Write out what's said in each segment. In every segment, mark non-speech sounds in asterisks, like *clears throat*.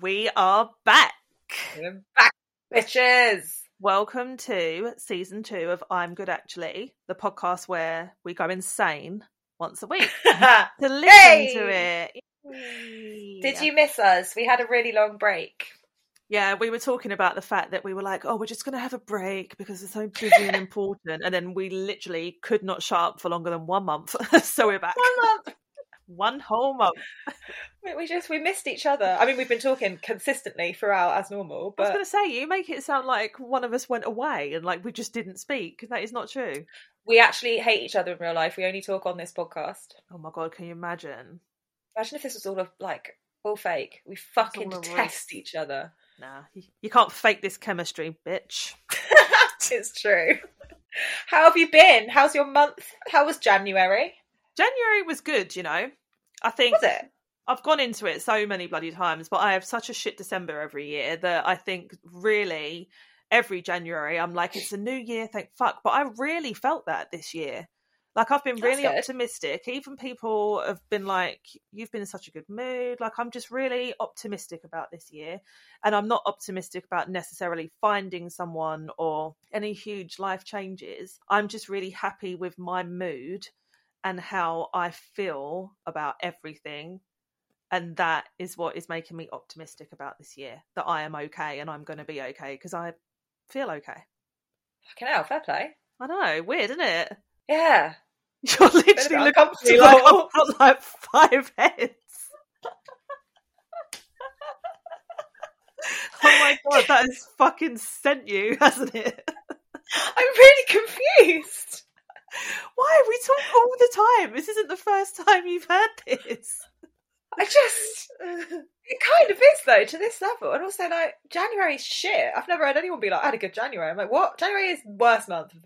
We are back. We're back, bitches. Welcome to season two of I'm Good Actually, the podcast where we go insane once a week *laughs* to listen Hey! to it. Did you miss us? We had a really long break. Yeah, we were talking about the fact that we were like, oh, we're just going to have a break because it's so busy and *laughs* important. And then we literally could not shut up for longer than one month. *laughs* so we're back. One month. One whole month. *laughs* We- just we missed each other. I mean, we've been talking consistently throughout as normal, I was going to say, you make it sound like one of us went away and like we just didn't speak. That is not true. we actually hate each other in real life. We only talk on this podcast. Oh my God, can you imagine? Imagine if this was all of like all fake. We fucking detest each other. Nah, you, you can't fake this chemistry, bitch. *laughs* it's true. How have you been? How's your month? How was January? January was good, you know. I think Was it? I've gone into it so many bloody times, but I have such a shit December every year that I think really every January I'm like, it's a new year, thank fuck. But I really felt that this year. Like I've been That's really good. optimistic. Even people have been like, "You've been in such a good mood." Like I'm just really optimistic about this year, and I'm not optimistic about necessarily finding someone or any huge life changes. I'm just really happy with my mood and how I feel about everything. And that is what is making me optimistic about this year that I am okay and I'm going to be okay because I feel okay. Fucking hell, fair play. I know, weird, isn't it? Yeah. *laughs* You're literally looking at me like I've got like five heads. oh my god, that has fucking sent you, hasn't it? *laughs* I'm really confused. Why? We talk all the time. This isn't the first time you've heard this. I just, it kind of is though to this level, and also like January's shit. I've never heard anyone be like, "I had a good January." I'm like, what? January is worst month of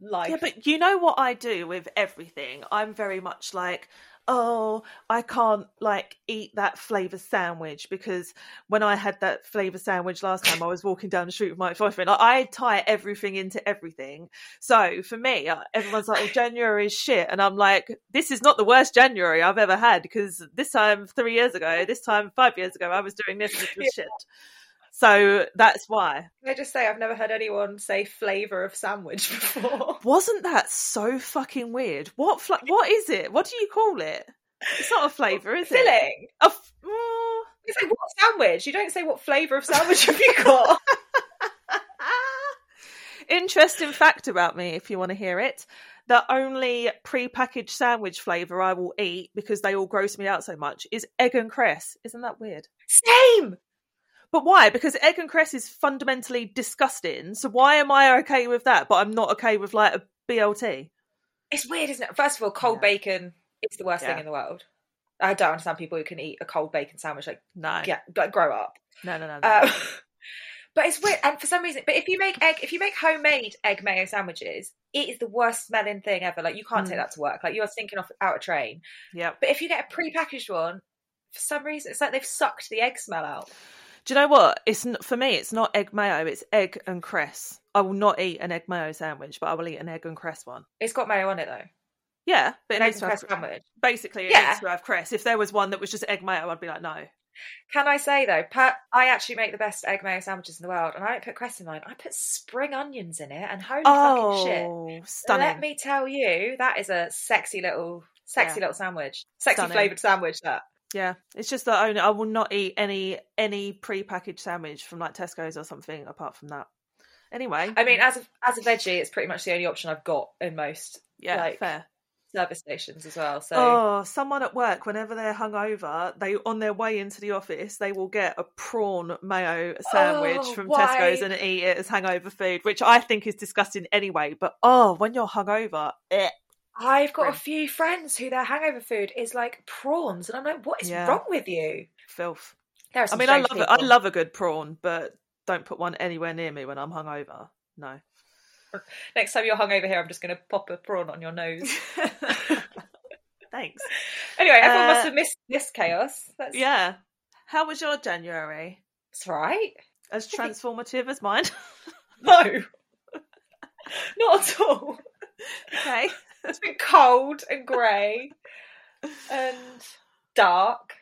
life. Yeah, but you know what I do with everything? I'm very much like, oh, I can't like eat that flavour sandwich because when I had that flavour sandwich last time, I was walking down the street with my boyfriend. Like, I tie everything into everything. So for me, uh, everyone's like, oh, January is shit. And I'm like, this is not the worst January I've ever had because this time three years ago, this time five years ago, I was doing this, this was *laughs* shit. So that's why. Can I just say I've never heard anyone say flavour of sandwich *laughs* before. Wasn't that so fucking weird? What fla- what is it? What do you call it? It's not a flavour, is it? Filling. A f- mm, You say what sandwich? You don't say what flavour of sandwich have you got. *laughs* Interesting fact about me, if you want to hear it. The only pre-packaged sandwich flavour I will eat because they all gross me out so much is egg and cress. Isn't that weird? Same. But why? Because egg and cress is fundamentally disgusting. So why am I okay with that, but I'm not okay with like a BLT? It's weird, isn't it? First of all, cold Yeah. bacon is the worst Yeah. thing in the world. I don't understand people who can eat a cold bacon sandwich. Like, No, yeah, like grow up. no, no, no. no. Um, *laughs* but it's weird, and for some reason, but if you make egg, if you make homemade egg mayo sandwiches, it is the worst smelling thing ever. Like you can't take Mm. that to work. Like you're thinking off out a train. Yeah. But if you get a pre-packaged one, for some reason, it's like they've sucked the egg smell out. Do you know what? It's n- for me. It's not egg mayo. It's egg and cress. I will not eat an egg mayo sandwich, but I will eat an egg and cress one. It's got mayo on it though. Yeah, but it An egg needs and to have cress sandwich. basically it Yeah. needs to have cress. If there was one that was just egg mayo, I'd be like, no. Can I say though, per, I actually make the best egg mayo sandwiches in the world, and I don't put cress in mine. I put spring onions in it, and holy fucking shit! Oh, stunning! Let me tell you, that is a sexy little, sexy Yeah. little sandwich, sexy flavored sandwich. That Yeah, it's just that only I will not eat any any pre-packaged sandwich from like Tesco's or something apart from that. Anyway, I mean, as a as a veggie, it's pretty much the only option I've got in most yeah, like, fair. service stations as well. So Oh, someone at work, whenever they're hungover, they on their way into the office, they will get a prawn mayo sandwich Oh, from why? Tesco's and eat it as hangover food, which I think is disgusting anyway. But oh, when you're hungover, eh. I've got a few friends who their hangover food is like prawns, and I'm like, what is Yeah. wrong with you? filth. There I mean, I love it. I love a good prawn, but don't put one anywhere near me when I'm hungover. No. *laughs* Next time you're hungover here, I'm just going to pop a prawn on your nose. *laughs* Thanks. *laughs* anyway, everyone Uh, must have missed this chaos. That's, Yeah. How was your January? that's right. As transformative as mine? No, not at all. okay. It's been cold and grey and dark.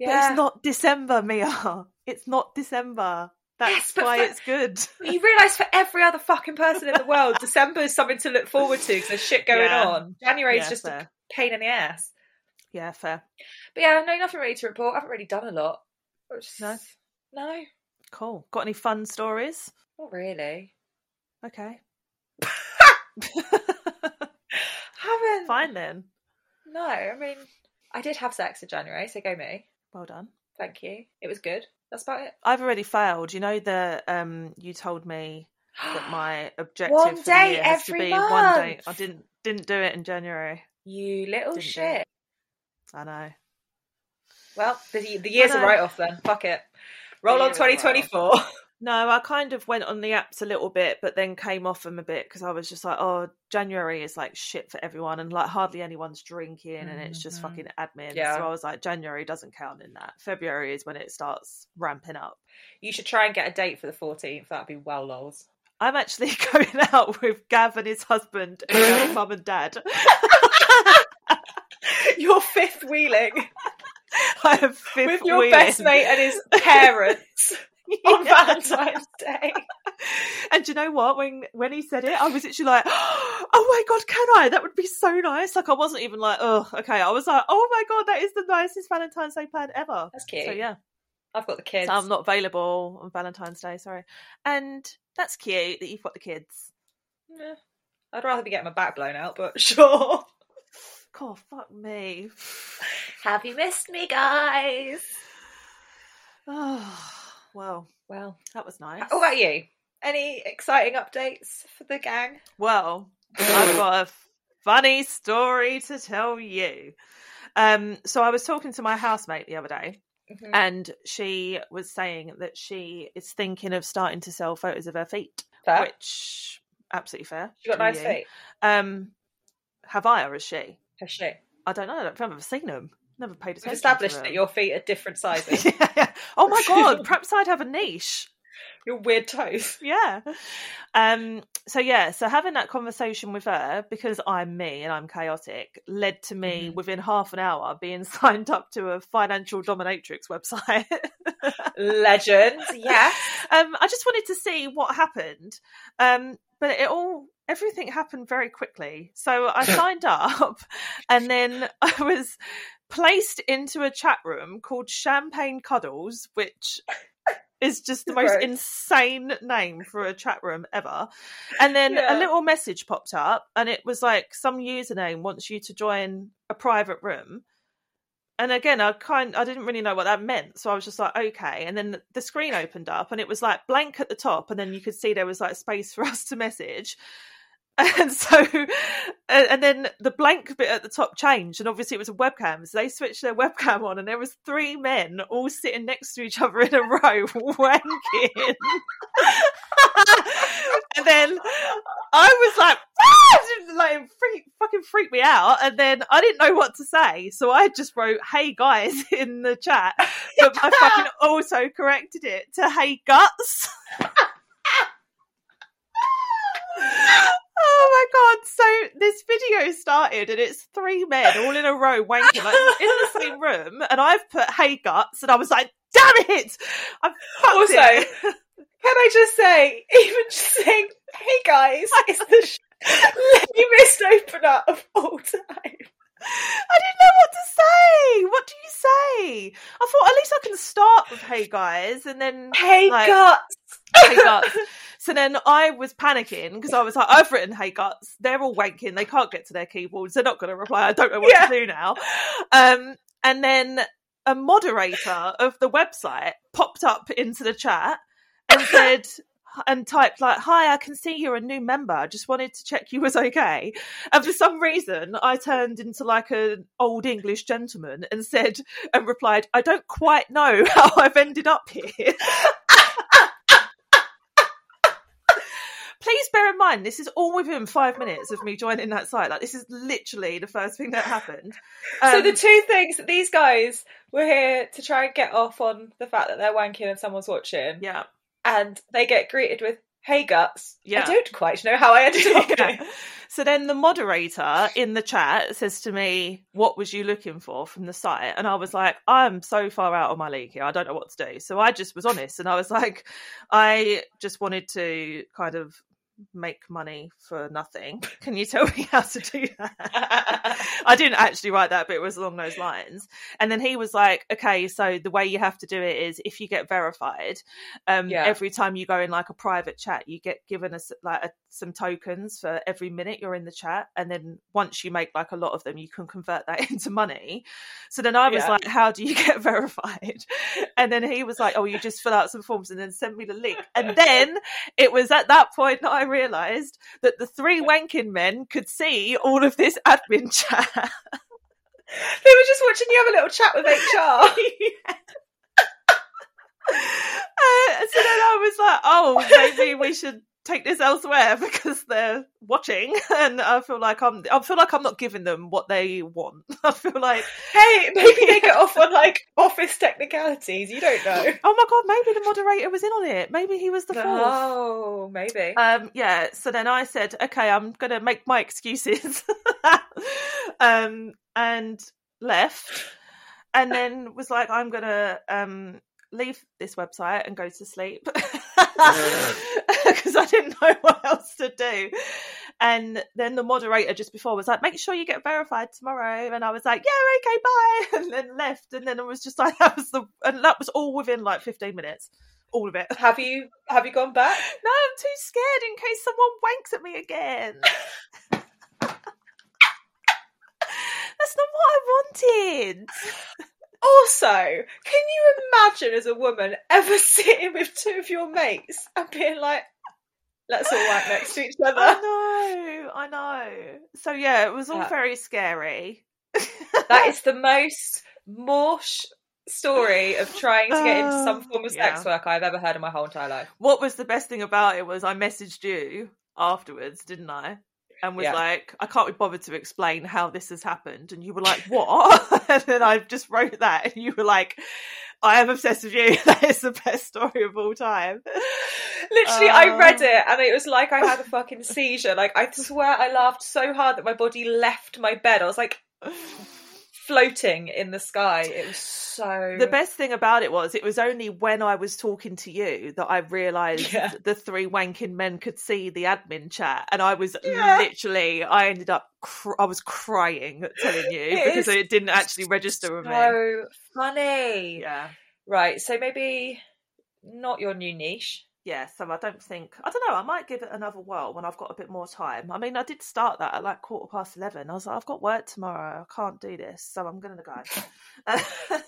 But it's not December, Mia. It's not December. That's Yes, why for- it's good. You realise for every other fucking person in the world, December is something to look forward to because there's shit going Yeah. on. January is Yeah, just a pain in the ass. Yeah, fair. But yeah, no, nothing really to report. I haven't really done a lot. It's- No? No, Cool. Got any fun stories? not really. Okay. *laughs* haven't. Fine then. No, I mean, I did have sex in January, so go me. Well done. Thank you. It was good. That's about it. I've already failed. You know the um you told me that *gasps* my objective One for the day year has to be one day. I didn't didn't do it in January. You little Didn't shit. I know. Well, the, the year's a write off then. Fuck it. Roll The on year is a write-off. 2024. *laughs* No, I kind of went on the apps a little bit, but then came off them a bit because I was just like, oh, January is like shit for everyone, and like hardly anyone's drinking, and it's just Mhm. fucking admin. Yeah. So I was like, January doesn't count in that. February is when it starts ramping up. You should try and get a date for the 14th. That'd be well lols. I'm actually *laughs* going out with Gav and his husband and *laughs* mum and dad. *laughs* Your fifth wheeling I have fifth with your wheeling. best mate and his parents *laughs* on. Valentine's *laughs* Day. And do you know what? When when he said it, I was actually like, *gasps* "Oh my god, can I? That would be so nice." Like I wasn't even like, "Oh, okay." I was like, "Oh my god, that is the nicest Valentine's Day plan ever." That's cute. So yeah, I've got the kids. so I'm not available on Valentine's Day. Sorry, and that's cute that you've got the kids. Yeah. I'd rather be getting my back blown out, but *laughs* sure. God, fuck me. *sighs* Have you missed me, guys? *sighs* *sighs* Oh, well, Well, that was nice. How about you? Any exciting updates for the gang? Well, I've got a funny story to tell you. Um, so I was talking to my housemate the other day, Mhm. and she was saying that she is thinking of starting to sell photos of her feet, Fair. which absolutely fair. She got nice you. feet. Um, have I or has she? Has she? I don't know. I don't think I've ever seen them. Never paid attention. We've established that your feet are different sizes. *laughs* yeah. Oh my *laughs* god! Perhaps I'd have a niche. your weird toes. yeah. Um so yeah, so having that conversation with her because I'm me and I'm chaotic led to me Mhm. within half an hour being *laughs* signed up to a financial dominatrix website. Legend. Yeah. um I just wanted to see what happened. Um but it all everything happened very quickly. So I *laughs* signed up and then *laughs* I was placed into a chat room called Champagne Cuddles, which is just the most Gross. insane name for a chat room ever. And then Yeah. a little message popped up and it was like some username wants you to join a private room. And again, I kind I didn't really know what that meant, so I was just like, okay. And then the screen opened up, and it was like blank at the top, and then you could see there was like space for *laughs* us to message. *laughs* And so, and then the blank bit at the top changed, and obviously it was a webcam. So they switched their *laughs* webcam on, and there was three men all sitting next to each other in a *laughs* row, wanking. and then I was like, "Ah!" Like freak, fucking freaked me out. And then I didn't know what to say, so I just wrote "Hey guys" in the chat, but I fucking also corrected it to "Hey guts." Oh my god! So this video started, and it's three men all in a row wanking like, in the same *laughs* room, and I've put "Hey guts," and I was like, "Damn it!" I fucked Also, it. *laughs* Can I just say, even just saying, "Hey guys," *laughs* is the sh- lamest opener of all time. I didn't know what to say. What do you say? I thought at least I can start with "Hey guys," and then Hey Like- guts. "Hey guts." So then I was panicking because I was like, I've written "Hey guts." They're all wanking. They can't get to their keyboards. They're not going to reply. I don't know what Yeah. to do now. Um, and then a moderator of the website popped up into the chat and said. And typed like, "Hi, I can see you're a new member. I just wanted to check you was okay." And for some reason, I turned into like an old English gentleman and said *laughs* and replied, "I don't quite know *laughs* how I've ended up here." *laughs* Please bear in mind, this is all within five minutes of me joining that site. Like, this is literally the first thing that happened. so Um, the two things that these guys were here to try and get off on the fact that they're wanking and someone's watching, yeah, and they get greeted with Hey guts. Yeah. I don't quite know how I ended *laughs* up Yeah. So then the moderator in the chat says to me, What was you looking for from the site? And I was like, I'm so far out of my league here. I don't know what to do. So I just was honest and I was like, I just wanted to kind of make money for nothing. *laughs* Can you tell me how to do that? *laughs* I didn't actually write that, but it was along those lines. And then he was like, okay, so the way you have to do it is if you get verified, um, Yeah. every time you go in like a private chat, you get given us like a, some tokens for every minute you're in the chat. And then once you make like a lot of them, you can convert that *laughs* into money. So then I was Yeah. like, how do you get verified? And then he was like, oh, you just fill out some forms and then send me the link. And then it was at that point that I realised that the three wanking men could see all of this admin *laughs* chat. They were just watching you have a little chat with *laughs* HR. *laughs* Uh, so then I was like, oh, maybe we should take this elsewhere *laughs* because they're watching, *laughs* and I feel like I'm, I feel like I'm not giving them what they want. *laughs* I feel like, hey, maybe they get off on like office technicalities. You don't know. oh my god, maybe the moderator was in on it. Maybe he was the fourth. Oh, maybe. Um, yeah. So then I said, okay, I'm gonna make my excuses, um, and left, and then was like, I'm gonna um leave this website and go to sleep *laughs* because I didn't know *laughs* what else to do. And then the moderator just before was like, make sure you get verified tomorrow. And I was like, yeah, okay, bye. *laughs* And then left. And then it was just like, that was the, and that was all within like 15 minutes. All of it. have you have you gone back? No, I'm too scared in case someone wanks at me again. That's not what I wanted. Also, can you imagine as a woman ever sitting with two of your mates and being like, let's all work next to each *laughs* other. I know, I know. So yeah, it was all Yeah. very scary. That *laughs* is the most morsh story of trying to get into some form of ah, yeah. sex work I've ever heard in my whole entire life. what was the best thing about it was I messaged you afterwards, didn't I? And was Yeah. like, I can't be bothered to explain how this has happened. And you were like, what? *laughs* and then I just wrote that, and you were like, I am obsessed with you. *laughs* That is the best story of all time. Literally, I read Oh. it and it was like I had a fucking seizure. Like, I swear I laughed so hard that my body left my bed. I was like floating in the sky. It was so. The best thing about it was it was only when I was talking to you that I realised Yeah. the three wanking men could see the admin chat, and I was Yeah. literally I ended up cr- I was crying telling you It because it didn't actually register with me. So funny. Yeah, Right, so maybe not your new niche. Yeah. So I don't think I don't know. I might give it another whirl when I've got a bit more time. I mean, I did start that at like quarter past eleven. I was like, I've got work tomorrow. I can't do this, so I'm gonna go. *laughs*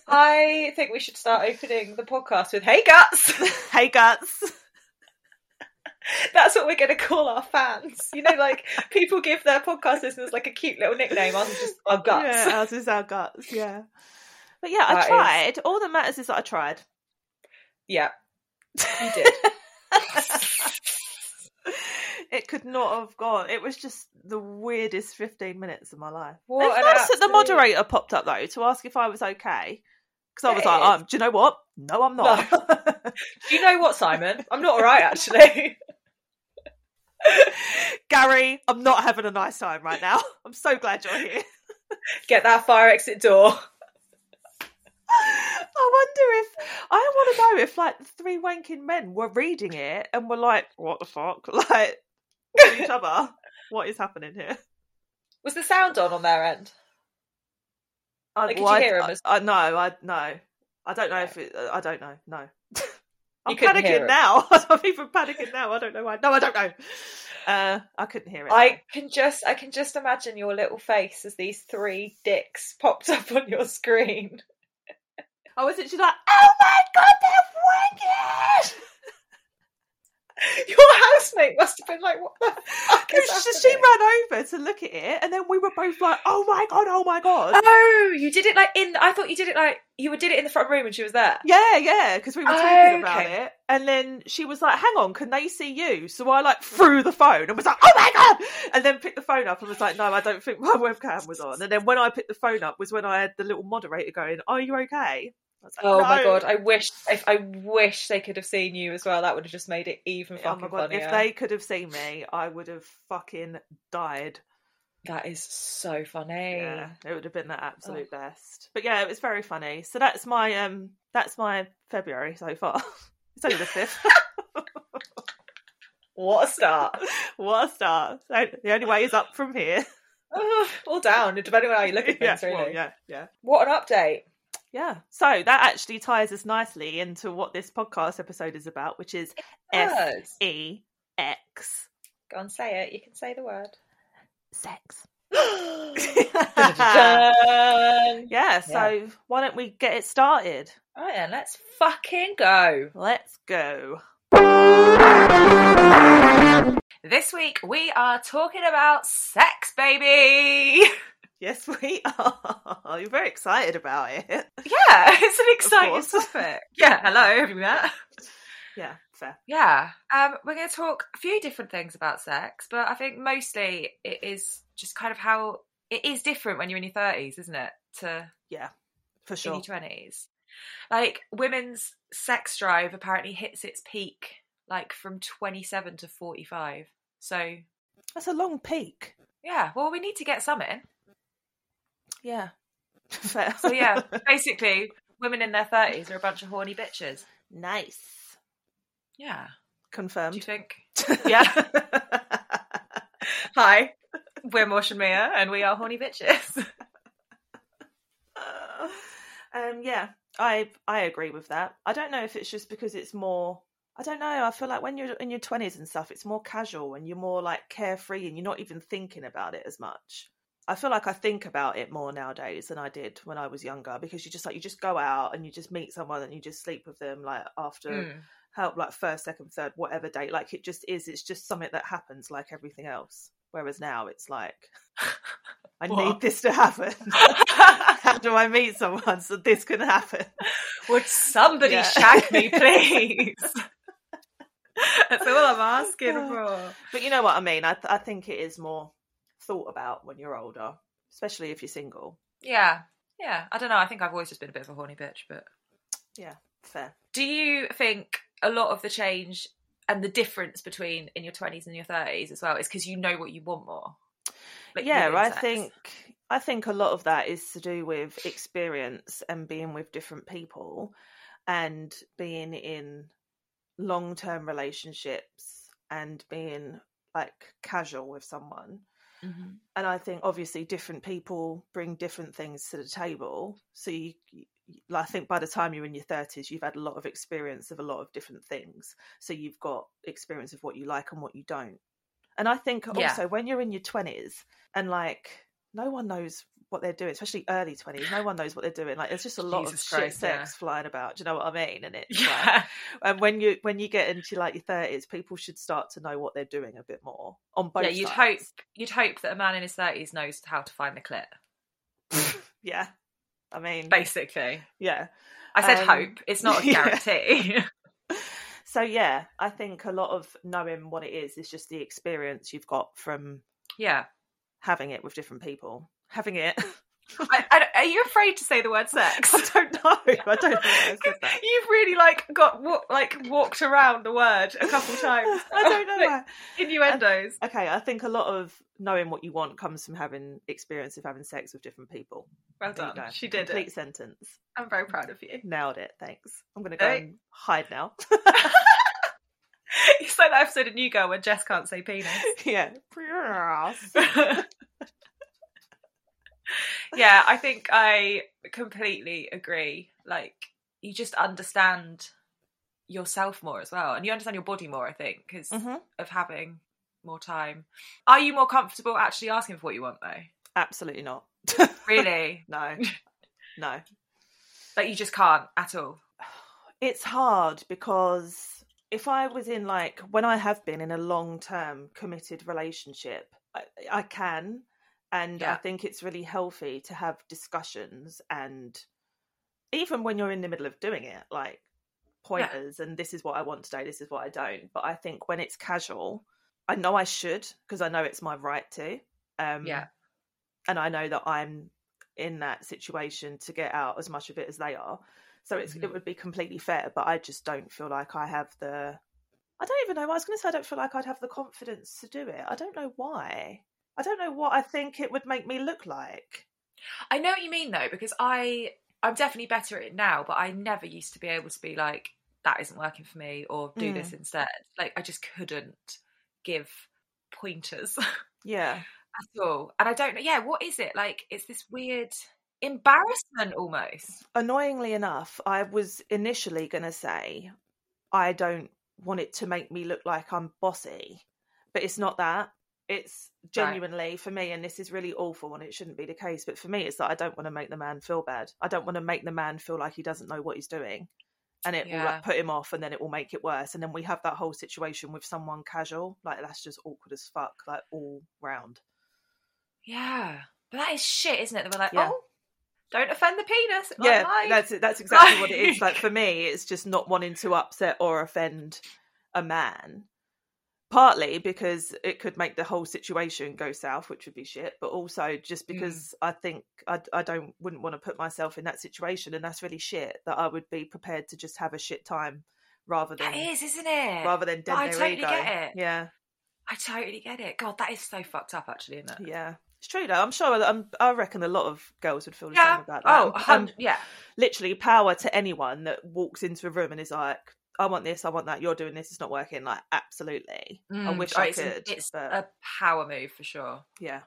I think we should start opening the podcast with "Hey guts." *laughs* hey guts. *laughs* That's what we're going to call our fans. You know, like people give their podcast listeners like a cute little nickname. Ours is just our guts. Yeah, ours is our guts. Yeah. But yeah, I That is- tried. All that matters is that I tried. Yeah, you did. *laughs* it could not have gone. It was just the weirdest 15 minutes of my life. What it's nice that the moderator popped up though to ask if I was okay. Because I was It like, um, do you know what? No, I'm not. *laughs* Do you know what, Simon? I'm not alright actually. *laughs* Gary, I'm not having a nice time right now. I'm so glad you're here. Get that fire exit door. I wonder if I want to know if like the three wanking men were reading it and were like, "What the fuck?" *laughs* Like to each *laughs* other, what is happening here? Was the sound on on their end? I, Like, could you I- hear I, as- I, no, I no, I don't know if it. I don't know. No, *laughs* I'm You couldn't hear panicking now. I'm even panicking now. I don't know why. No, I don't know. Uh, I couldn't hear it. I can just, I can just imagine your little face as these three dicks popped up on your screen. I was literally like, "Oh my god, they're wanking!" *laughs* Your housemate must have been like, "What the fuck is She, she ran over to look at it, and then we were both like, "Oh my god, oh my god!" Oh, you did it like in. I thought you did it like you did it in the front room and she was there. Yeah, yeah, because we were talking Oh, about it, and then she was like, "Hang on, can they see you?" So I like threw the phone and was like, "Oh my god!" And then picked the phone up and was like, "No, I don't think my *laughs* webcam was on." And then when I picked the phone up was when I had the little moderator going, "Are you okay?" Like, Oh my god! I wish if I wish they could have seen you as well. That would have just made it even Oh fucking my god! funnier. If they could have seen me, I would have fucking died. That is so funny. Yeah, it would have been the absolute best. But yeah, it was very funny. So that's my um, that's my February so far. *laughs* it's only the fifth. *laughs* What a start! *laughs* what a start! So the only way is up from here. All down, depending on how you look at yeah, really. well, yeah, yeah. What an update! Yeah. So that actually ties us nicely into what this podcast episode is about, which is F Yes. E X. Go on, say it. You can say the word. Sex. *gasps* *laughs* Yeah, so why don't we get it started? Oh, right then, let's fucking go. Let's go. This week we are talking about sex, baby. *laughs* Yes, *laughs* we are. You're very excited about it. *laughs* Yeah, it's an exciting topic. *laughs* Yeah, hello, have you met? Yeah, fair. Yeah, um, we're going to talk a few different things about sex, but I think mostly it is just kind of how it is different when you're in your thirties, isn't it, to Yeah, For in sure. your twenties? Like women's sex drive apparently hits its peak like from twenty seven to forty five. So That's a long peak. yeah, well, we need to get some in. Yeah. *laughs* Fair. So yeah, basically, women in their thirties are a bunch of horny bitches. nice. Yeah, Confirmed. do you think? *laughs* Yeah. *laughs* Hi, we're Morsh and Mia, and we are horny bitches. um, yeah, I I agree with that. I don't know if it's just because it's more. I don't know. I feel like when you're in your twenties and stuff, it's more casual and you're more like carefree and you're not even thinking about it as much. I feel like I think about it more nowadays than I did when I was younger because you just like you just go out and you just meet someone and you just sleep with them like after Mm. how like first, second, third, whatever date. Like it just is. It's just something that happens like everything else. Whereas now it's like I *laughs* What? need this to happen. *laughs* How do I meet someone so this can happen? Would somebody Yeah. shag me, *laughs* please? That's all I'm asking *sighs* for. But you know what I mean. I th- I think it is more thought about when you're older, especially if you're single. Yeah, yeah. I don't know. I think I've always just been a bit of a horny bitch, but Yeah, fair. do you think a lot of the change and the difference between in your 20s and your 30s as well is because you know what you want more? Like, yeah, I think I think a lot of that is to do with experience and being with different people and being in long term relationships and being like casual with someone. Mhm. and I think obviously different people bring different things to the table. So you, I think by the time you're in your thirties, you've had a lot of experience of a lot of different things. So you've got experience of what you like and what you don't. And I think Yeah. also when you're in your twenties and like no one knows what they're doing, especially early twenties. No one knows what they're doing. Like there's just a lot Jesus of shit Christ, sex yeah. flying about. Do you know what I mean? And it's like, Yeah. and when you when you get into like your thirties, people should start to know what they're doing a bit more on both. yeah, you'd sides. hope you'd hope that a man in his 30s knows how to find the clit. *laughs* Yeah. I mean, Basically, yeah. I said Um, hope. It's not a *laughs* yeah. guarantee. *laughs* So, yeah, I think a lot of knowing what it is is just the experience you've got from yeah. having it with different people. Having it. I, I, are you afraid to say the word sex? *laughs* I don't know. I don't know I. *laughs* You've really like got like walked around the word a couple times. *laughs* I don't know Like. Innuendos. Okay, I think a lot of knowing what you want comes from having experience of having sex with different people. Well you done. She did Complete it. sentence. I'm very proud of you. Nailed it. Thanks. I'm going to go Hey. and hide now. It's like that episode of New Girl where Jess can't say penis. yeah. *laughs* yeah, I think I completely agree. Like, you just understand yourself more as well, and you understand your body more. I think because hmm of having more time. Are you more comfortable actually asking for what you want though? Absolutely not. Really? *laughs* no. No. like you just can't at all. It's hard because if I was in like when I have been in a long term committed relationship, I, I can, and I think it's really healthy to have discussions and even when you're in the middle of doing it, like pointers and this is what I want today, this is what I don't. But I think when it's casual, I know I should because I know it's my right to. Um, Yeah. and I know that I'm in that situation to get out as much of it as they are. So it's Mhm. it would be completely fair, but I just don't feel like I have the. I don't even know. I was going to say I don't feel like I'd have the confidence to do it. I don't know why. I don't know what I think it would make me look like. I know what you mean though, because I I'm definitely better at it now, but I never used to be able to be like, that isn't working for me or do Mm. this instead. Like I just couldn't give pointers *laughs* Yeah. at all. And I don't know, yeah, what is it? Like it's this weird embarrassment almost. Annoyingly enough, I was initially going to say I don't want it to make me look like I'm bossy, but it's not that. It's genuinely for me, and this is really awful, and it shouldn't be the case. But for me, it's that I don't want to make the man feel bad. I don't want to make the man feel like he doesn't know what he's doing, and it will like, put him off, and then it will make it worse. And then we have that whole situation with someone casual, like that's just awkward as fuck, like all round. Yeah. But that is shit, isn't it? They were like, Yeah. oh, don't offend the penis. Yeah, lie." that's it. That's *laughs* exactly what it is. Like- Like for me, it's just not wanting to upset or offend a man. Partly because it could make the whole situation go south, which would be shit. But also just Mm. because I think I, I don't wouldn't want to put myself in that situation, and that's really shit. That I would be prepared to just have a shit time rather than That is, isn't it? rather than dent I totally ego. get it. Yeah, I totally get it. God, that is so fucked up, actually, isn't it? yeah. It's true though. I'm sure. I'm, I reckon a lot of girls would feel the Yeah. same about that. Oh, And- a and hundred, yeah. literally power to anyone that walks into a room and is like, I want this, I want that, you're doing this, it's not working. Like, absolutely. I Mm. wish Oh, I could. It's but a power move for sure. yeah,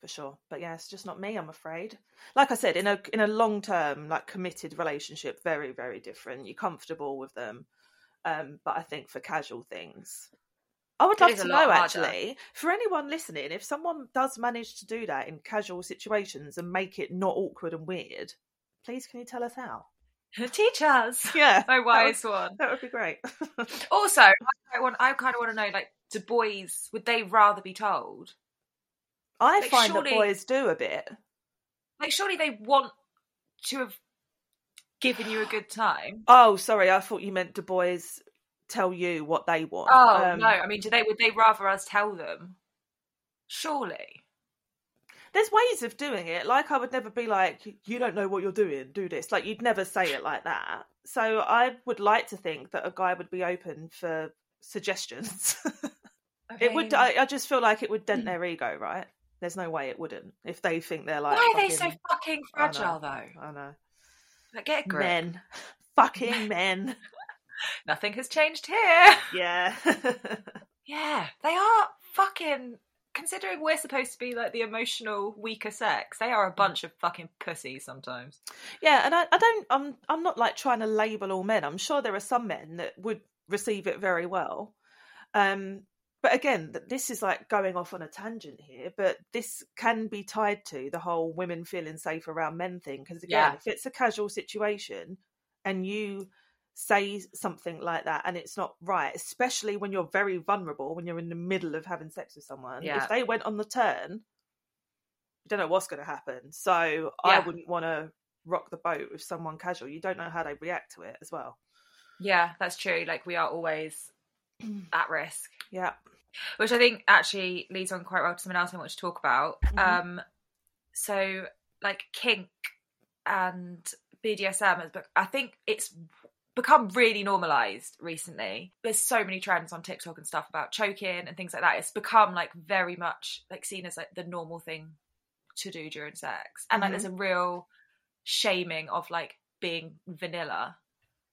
for sure. But yeah, it's just not me, I'm afraid. Like I said, in a in a long term, like committed relationship, very, very different. You're comfortable with them. Um, but I think for casual things. I would It love to know actually, for anyone listening, if someone does manage to do that in casual situations and make it not awkward and weird, please can you tell us how? *laughs* Teach us. Yeah. *laughs* My that would- wise one. That would be great. *laughs* Also, I quite want. I kind of want to know, like, do boys would they rather be told? I Like, find surely- that boys do a bit. Like, surely they want to have given you a good time. *gasps* Oh, sorry, I thought you meant do boys tell you what they want. Oh Um, no! I mean, do they? Would they rather us tell them? Surely. There's ways of doing it. Like I would never be like, you don't know what you're doing, do this. Like you'd never say it like that. So I would like to think that a guy would be open for suggestions. *laughs* it would. I, I just feel like it would dent mm. their ego, right? There's no way it wouldn't if they think they're like. Why are they so fucking- fucking I fragile, though? I know. Like, get grip. Men, *laughs* fucking men. *laughs* Nothing has changed here. Yeah. Yeah, they are fucking. Considering we're supposed to be like the emotional weaker sex, they are a bunch of fucking pussies sometimes. Yeah, and I, I don't. I'm. I'm not like trying to label all men. I'm sure there are some men that would receive it very well. Um, but again, this is like going off on a tangent here. But this can be tied to the whole women feeling safe around men thing. Because again, Yeah. if it's a casual situation and you say something like that and it's not right, especially when you're very vulnerable, when you're in the middle of having sex with someone, Yeah. if they went on the turn, you don't know what's going to happen. So I wouldn't want to rock the boat with someone casual. You don't know how they react to it as well. Yeah, that's true. Like we are always *clears throat* at risk, Yeah. which I think actually leads on quite well to something else I want to talk about. Mhm. Um, so like kink and BDSM I think it's become really normalized recently. There's so many trends on TikTok and stuff about choking and things like that. It's become like very much like seen as like the normal thing to do during sex, and like Mhm. there's a real shaming of like being vanilla.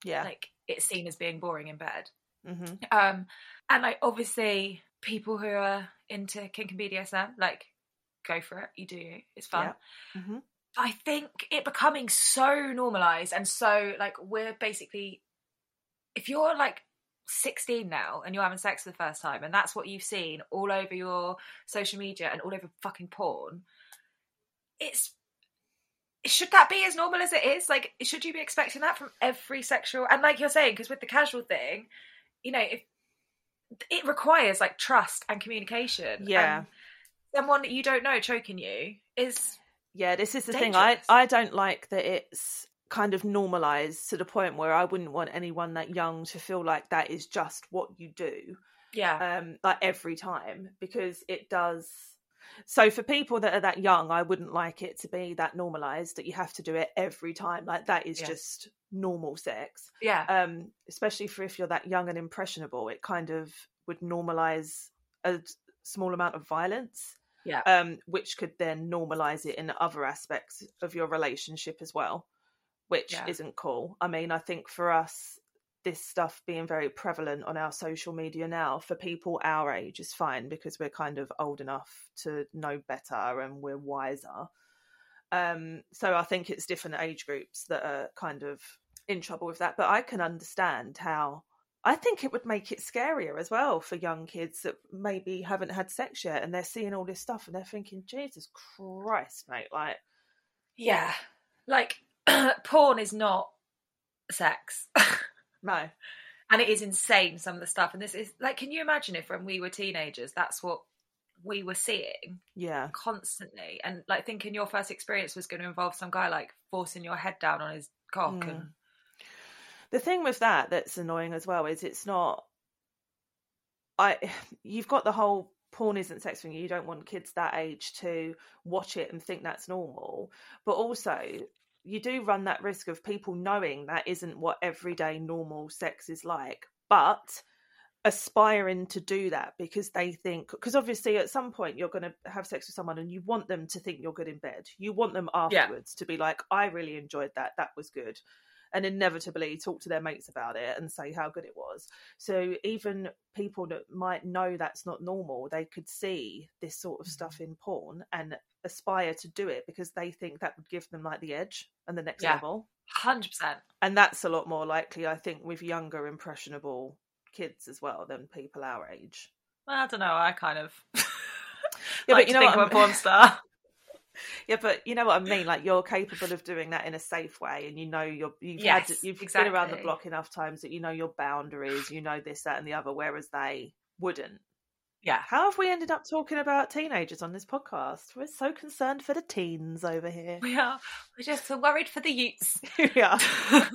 Yeah. Like it's seen as being boring in bed. hmm Um, and like obviously people who are into kink and BDSM, like go for it. You do you. It's fun. Yeah. hmm I think it becoming so normalized and so like we're basically if you're like 16 now and you're having sex for the first time and that's what you've seen all over your social media and all over fucking porn it's should that be as normal as it is like should you be expecting that from every sexual and like you're saying because with the casual thing you know if it requires like trust and communication Yeah. and someone that you don't know choking you is Yeah, this is the thing. I I don't like that it's kind of normalized to the point where I wouldn't want anyone that young to feel like that is just what you do. yeah Um, like every time because it does. So for people that are that young, I wouldn't like it to be that normalized that you have to do it every time. Like that is Yeah. just normal sex. Yeah. Um, especially for if you're that young and impressionable, it kind of would normalize a small amount of violence. Yeah. Um, which could then normalize it in other aspects of your relationship as well, which Yeah. isn't cool. I mean, I think for us, this stuff being very prevalent on our social media now for people our age is fine because we're kind of old enough to know better and we're wiser. Um, so I think it's different age groups that are kind of in trouble with that. But I can understand how I think it would make it scarier as well for young kids that maybe haven't had sex yet and they're seeing all this stuff and they're thinking, Jesus Christ, mate, like Yeah. Like *clears throat* porn is not sex. *laughs* no. and it is insane some of the stuff and this is like can you imagine if when we were teenagers that's what we were seeing Yeah. constantly and like thinking your first experience was going to involve some guy like forcing your head down on his cock Mm. and the thing with that that's annoying as well is it's not i you've got the whole porn isn't sex thing you don't want kids that age to watch it and think that's normal but also you do run that risk of people knowing that isn't what everyday normal sex is like but aspiring to do that because they think because obviously at some point you're going to have sex with someone and you want them to think you're good in bed. You want them afterwards to be like i really enjoyed that. That was good and inevitably talk to their mates about it and say how good it was. So even people that might know that's not normal, they could see this sort of stuff mm-hmm. in porn and aspire to do it because they think that would give them like the edge and the next Yeah. level. 100% And that's a lot more likely, I think, with younger impressionable kids as well than people our age. Well, I don't know i kind of Yeah, like but you know think what I'm a porn star *laughs* Yeah, but you know what I mean. Like you're capable of doing that in a safe way, and you know you're you've Yes, had you've been around the block enough times that you know your boundaries, you know this, that, and the other. Whereas they wouldn't. yeah How have we ended up talking about teenagers on this podcast? We're so concerned for the teens over here. we are we're just so worried for the youths *laughs* yeah, *laughs*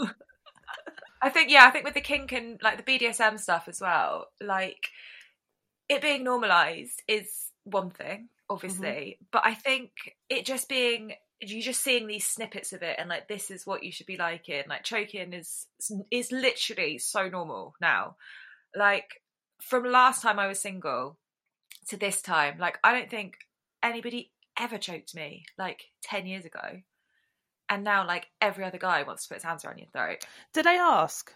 I think yeah, I think with the kink and like the BDSM stuff as well, like it being normalized is one thing, obviously, but I think it just being you just seeing these snippets of it and like this is what you should be liking, like choking is is literally so normal now. Like from last time I was single to this time, like I don't think anybody ever choked me like 10 years ago. And now like every other guy wants to put his hands around your throat. did i ask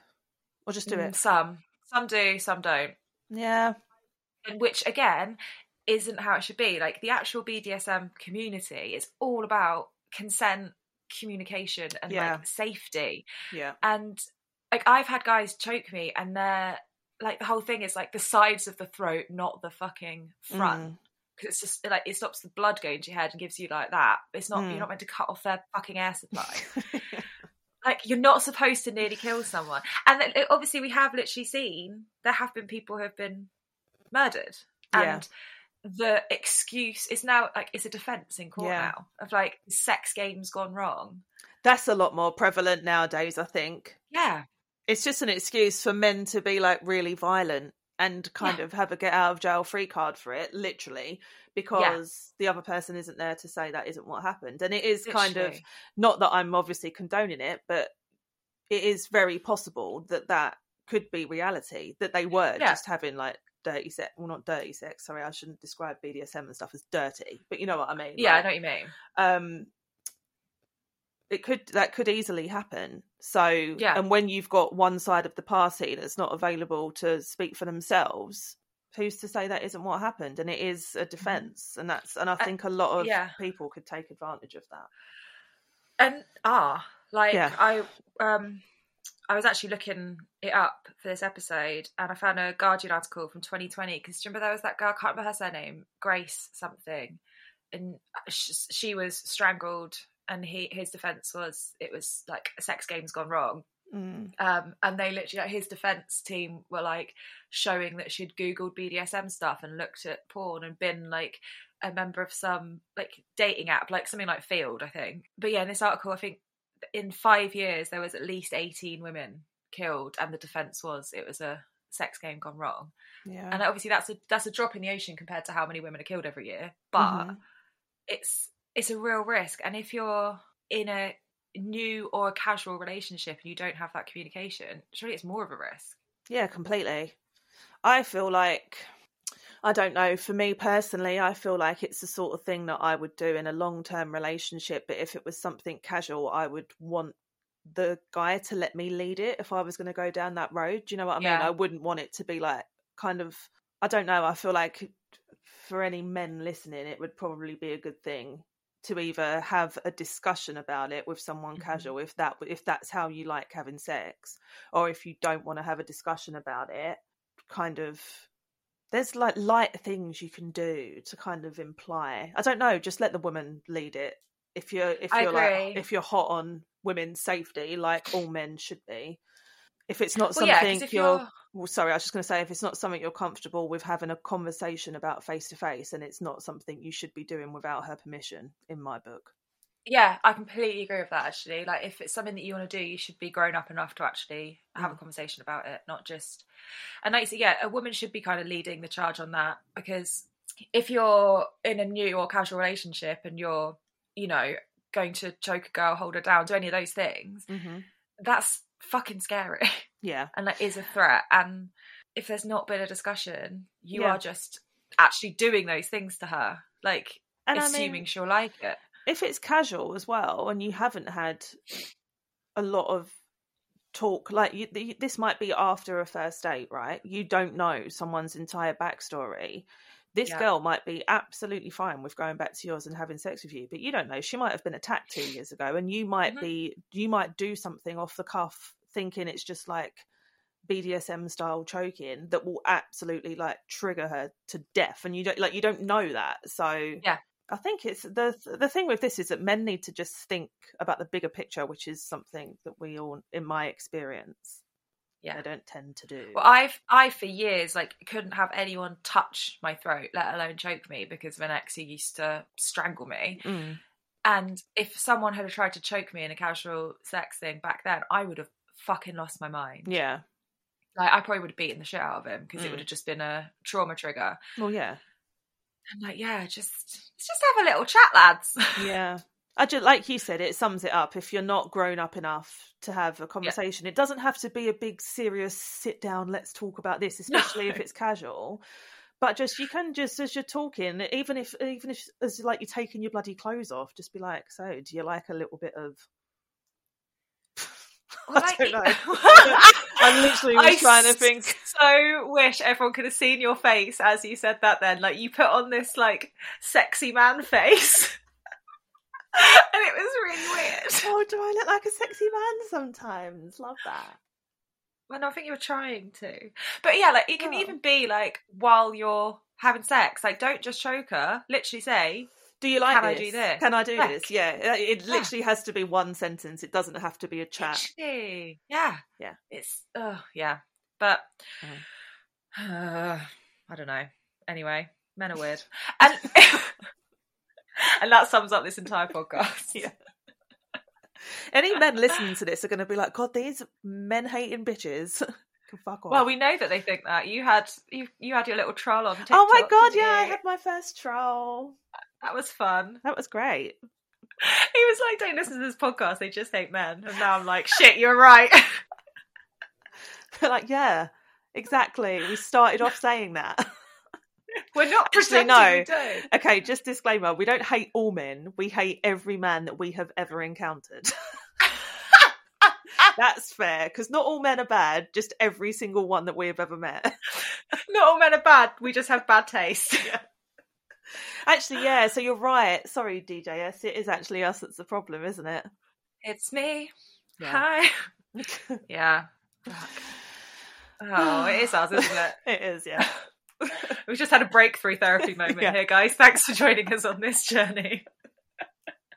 or just do Mm, it? Some, some do, some don't. Yeah, And which again isn't how it should be. Like the actual BDSM community is all about consent, communication, and Yeah. like safety. yeah, And like I've had guys choke me, and they're like the whole thing is like the sides of the throat, not the fucking front. Mm. Because it's just like it stops the blood going to your head and gives you like that. It's not Mm. you're not meant to cut off their fucking air supply. *laughs* like you're not supposed to nearly kill someone and then, obviously we have literally seen there have been people who have been murdered Yeah. The excuse is now like it's a defense in court Yeah. now of like sex games gone wrong That's a lot more prevalent nowadays. I think. yeah it's just an excuse for men to be like really violent and kind Yeah. of have a get out of jail free card for it literally because the other person isn't there to say that isn't what happened and it is kind of not that i'm obviously condoning it but it is very possible that that could be reality that they were Yeah. just having like dirty sex well not dirty sex sorry i shouldn't describe bdsm and stuff as dirty but you know what i mean yeah i know what you mean um it could that could easily happen so Yeah. and when you've got one side of the party that's not available to speak for themselves who's to say that isn't what happened and it is a defense and that's and i Uh, think a lot of yeah. people could take advantage of that and ah like Yeah. i um i was actually looking it up for this episode and i found a guardian article from 2020 because remember there was that girl i can't remember her surname grace something and sh- she was strangled and he his defense was it was like a sex games gone wrong mm. um and they literally like, his defense team were like showing that she'd googled bdsm stuff and looked at porn and been like a member of some like dating app like something like field i think but yeah in this article i think in five years there was at least 18 women killed and the defense was it was a sex game gone wrong. Yeah. And obviously that's a that's a drop in the ocean compared to how many women are killed every year. But Mhm. it's it's a real risk. And if you're in a new or a casual relationship and you don't have that communication, surely it's more of a risk. Yeah, completely. I feel like I don't know, for me personally, I feel like it's the sort of thing that I would do in a long-term relationship, but if it was something casual, I would want the guy to let me lead it if I was going to go down that road. Do you know what I mean? I wouldn't want it to be like kind of I don't know, I feel like for any men listening, it would probably be a good thing to either have a discussion about it with someone Mhm. casual if that if that's how you like having sex or if you don't want to have a discussion about it kind of there's like light things you can do to kind of imply i don't know just let the woman lead it. If you're if you're like if you're hot on women's safety like all men should be. If it's not Well, yeah, something if you're, you're- well sorry i was just going to say if it's not something you're comfortable with having a conversation about face to face and it's not something you should be doing without her permission in my book Yeah, I completely agree with that actually. Like if it's something that you want to do, you should be grown up enough to actually have a Mm. conversation about it, not just and like so yeah, a woman should be kind of leading the charge on that because if you're in a new or casual relationship and you're, you know, going to choke a girl, hold her down, do any of those things, mm-hmm. that's fucking scary. *laughs* yeah and that is a threat. And if there's not been a discussion, you Yeah. are just actually doing those things to her. Like and I assuming mean, she'll like it. If it's casual as well and you haven't had a lot of talk like you, th- this might be after a first date right you don't know someone's entire backstory this Yeah. girl might be absolutely fine with going back to yours and having sex with you but you don't know she might have been attacked two years ago and you might Mhm. be you might do something off the cuff thinking it's just like BDSM style choking that will absolutely like trigger her to death and you don't like you don't know that so Yeah. I think it's the the thing with this is that men need to just think about the bigger picture, which is something that we all, in my experience, Yeah. they don't tend to do. Well, I've I for years like couldn't have anyone touch my throat, let alone choke me, because an ex used to strangle me. Mm. And if someone had tried to choke me in a casual sex thing back then, I would have fucking lost my mind. Yeah. Like I probably would have beaten the shit out of him because it Mm. would have just been a trauma trigger. Well, yeah. I'm like, yeah, just let's just have a little chat, lads. *laughs* Yeah. I just like you said, it sums it up. If you're not grown up enough to have a conversation, it doesn't have to be a big, serious sit down. Let's talk about this, *laughs* especially if it's casual. But just you can just as you're talking, even if even if as like you're taking your bloody clothes off, just be like, "So, do you like a little bit of?" *laughs* *laughs* I don't know. I'm literally was trying to think. So wish everyone could have seen your face as you said that. Then, like you put on this like sexy man face, *laughs* and it was really weird. Oh, do I look like a sexy man sometimes? Love that. Well, no, I think you were trying to, but yeah, like it can Oh. even be like while you're having sex. Like, don't just choke her. Literally say, Do you like Can I this? do this? Can I do this? Yeah, it it Yeah. literally has to be one sentence. It doesn't have to be a chat. Literally. Yeah. Yeah. It's oh yeah. But Mhm. uh, *sighs* I don't know. Anyway, men are weird. *laughs* And *laughs* and that sums up this entire podcast. *laughs* Yeah. Any men listening to this are going to be like, God, these men hating bitches fuck off. Well, we know that they think that. You had you you had your little troll on TikTok. oh my God, yeah, I had my first troll. That was fun. That was great. *laughs* He was like, "Don't listen to this podcast. They just hate men." And now I'm like, "Shit, you're right." *laughs* They're like, yeah, exactly. We started off saying that. *laughs* We're not Actually, no. we don't. okay, just disclaimer: we don't hate all men. We hate every man that we have ever encountered. That's fair because not all men are bad. Just every single one that we have ever met. Not all men are bad. We just have bad taste. Actually, yeah. So you're right. Sorry, DJS. It is actually us that's the problem, isn't it? It's me. Yeah. Hi. *laughs* Yeah. Fuck. *sighs* Oh, it is us, isn't it? *laughs* it is. Yeah. *laughs* We've just had a breakthrough therapy moment Yeah. here, guys. Thanks for joining us on this journey.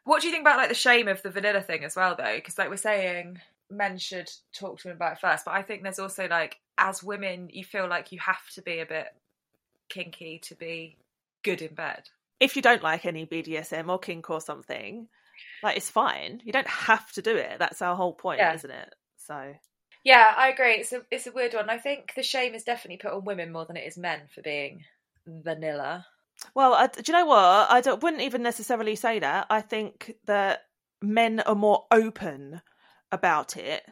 What do you think about like the shame of the vanilla thing as well, though? Because like we're saying, men should talk to women about it first, but I think there's also like as women, you feel like you have to be a bit kinky to be good in bed. If you don't like any BDSM or kink or something, like it's fine. You don't have to do it. That's our whole point, Yeah. isn't it? So Yeah, I agree. It's a it's a weird one. I think the shame is definitely put on women more than it is men for being vanilla. Well, I, do you know what? I don't, wouldn't even necessarily say that. I think that men are more open about it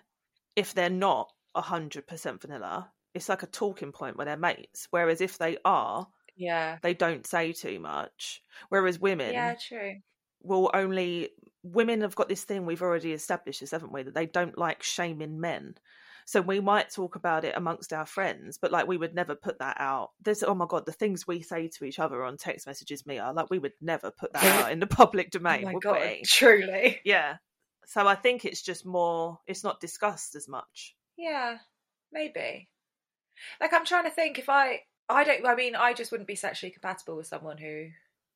if they're not hundred percent vanilla. It's like a talking point with their mates. Whereas if they are, Yeah. they don't say too much. Whereas women Yeah, true. will only women have got this thing we've already established this, haven't we? That they don't like shaming men. So we might talk about it amongst our friends, but like we would never put that out. There's oh my god, the things we say to each other on text messages, Mia, like we would never put that out in the *laughs* public Oh domain, my would god, we? truly. Yeah. So I think it's just more it's not discussed as much. Yeah, maybe. Like I'm trying to think if I I don't I mean I just wouldn't be sexually compatible with someone who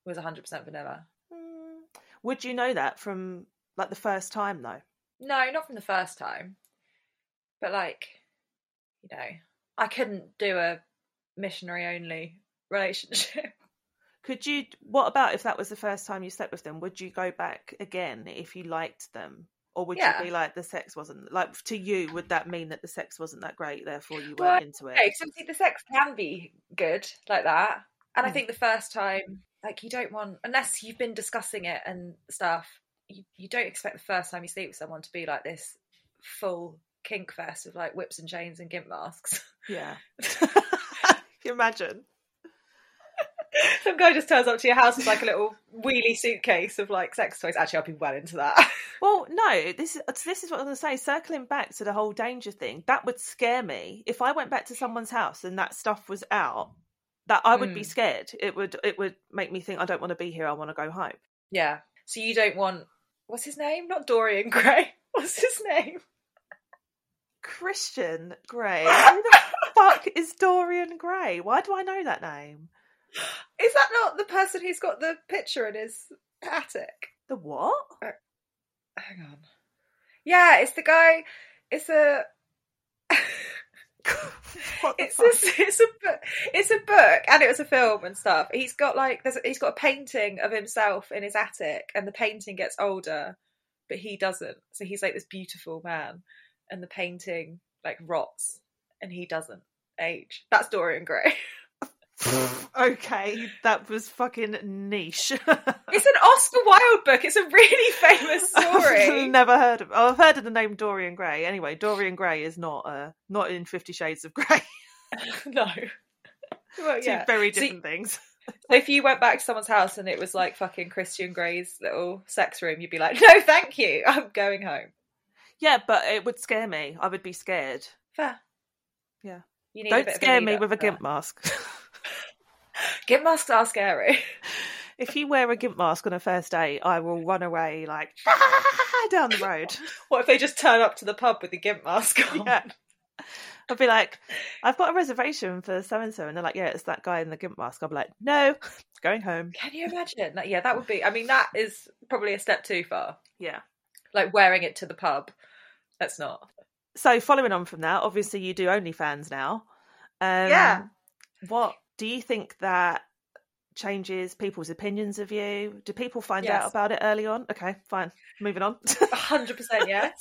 was 100% vanilla. Mm. Would you know that from like the first time though? No, not from the first time. But like, you know, I couldn't do a missionary only relationship. *laughs* Could you what about if that was the first time you slept with them? Would you go back again if you liked them? Or would Yeah. you be like the sex wasn't like to you would that mean that the sex wasn't that great, therefore you Well, weren't into it? Okay, so obviously the sex can be good like that. And I Mm. think the first time, like you don't want unless you've been discussing it and stuff, you, you don't expect the first time you sleep with someone to be like this full kink fest of like whips and chains and gimp masks. Yeah. *laughs* *laughs* You imagine? *laughs* Some guy just turns up to your house with like a little wheelie suitcase of like sex toys. Actually, I'll be well into that. *laughs* Well, no, this is this is what I'm going to say. Circling back to the whole danger thing, that would scare me if I went back to someone's house and that stuff was out. That I would be Mm. scared. It would it would make me think I don't want to be here. I want to go home. yeah. So you don't want what's his name? Not Dorian Gray. *laughs* What's his name? Christian Grey. Who the fuck is Dorian Gray? Why do I know that name? Is that not the person who's got the picture in his attic? The what? Uh, hang on. Yeah, it's the guy. It's a. *laughs* It's fuck? a, it's a book. It's a book, and it was a film and stuff. He's got like there's he's got a painting of himself in his attic, and the painting gets older, but he doesn't. So he's like this beautiful man, and the painting like rots, and he doesn't age. That's Dorian Gray. *laughs* okay, that was fucking niche. *laughs* It's an Oscar Wilde book. It's a really famous *laughs* story. I've never heard of. Oh, I've heard of the name Dorian Gray. Anyway, Dorian Gray is not uh, not in Fifty Shades of Grey. *laughs* no. Well, Two yeah. very So- different things. So if you went back to someone's house and it was like fucking Christian Grey's little sex room, you'd be like, no, thank you. I'm going home. Yeah, but it would scare me. I would be scared. Fair. Yeah. You Don't bit of a scare me with a gimp mask. *laughs* Gimp masks are scary. *laughs* if you wear a gimp mask on a first date, I will run away like *laughs* down the road. What if they just turn up to the pub with the gimp mask on? Yeah. I'll be like, I've got a reservation for so and so, and they're like, yeah, it's that guy in the gimp mask. I'll be like, no, going home. Can you imagine? Like, yeah, that would be. I mean, that is probably a step too far. Yeah. Like wearing it to the pub. That's not. So following on from that, obviously you do OnlyFans now. Um, Yeah. What do you think that changes people's opinions of you? Do people find Yes. out about it early on? Okay, fine. Moving on. hundred percent *laughs* yes.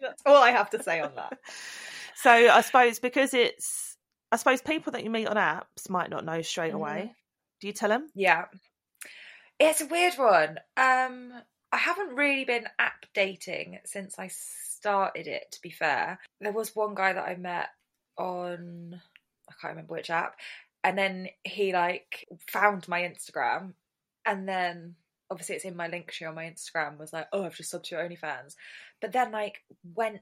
That's all I have to say on that. so I suppose because it's, I suppose people that you meet on apps might not know straight Mhm. away. Do you tell them? Yeah. It's a weird one. Um I haven't really been app dating since I started it, to be fair. There was one guy that I met on I can't remember which app. And then he like found my Instagram and then obviously it's in my link tree on my Instagram was like, Oh, I've just subbed to your OnlyFans. But then like went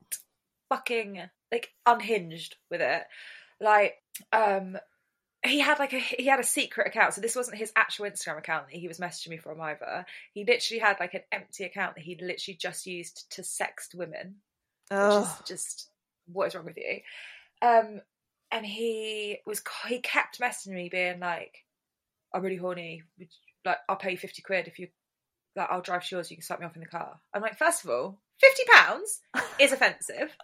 fucking like unhinged with it. Like um he had like a he had a secret account so this wasn't his actual instagram account that he was messaging me from either he literally had like an empty account that he'd literally just used to sext women which is Oh, just what is wrong with you um and he was he kept messaging me being like i'm really horny you- like i'll pay you 50 quid if you like i'll drive to yours you can suck me off in the car i'm like first of all 50 pounds is *laughs* offensive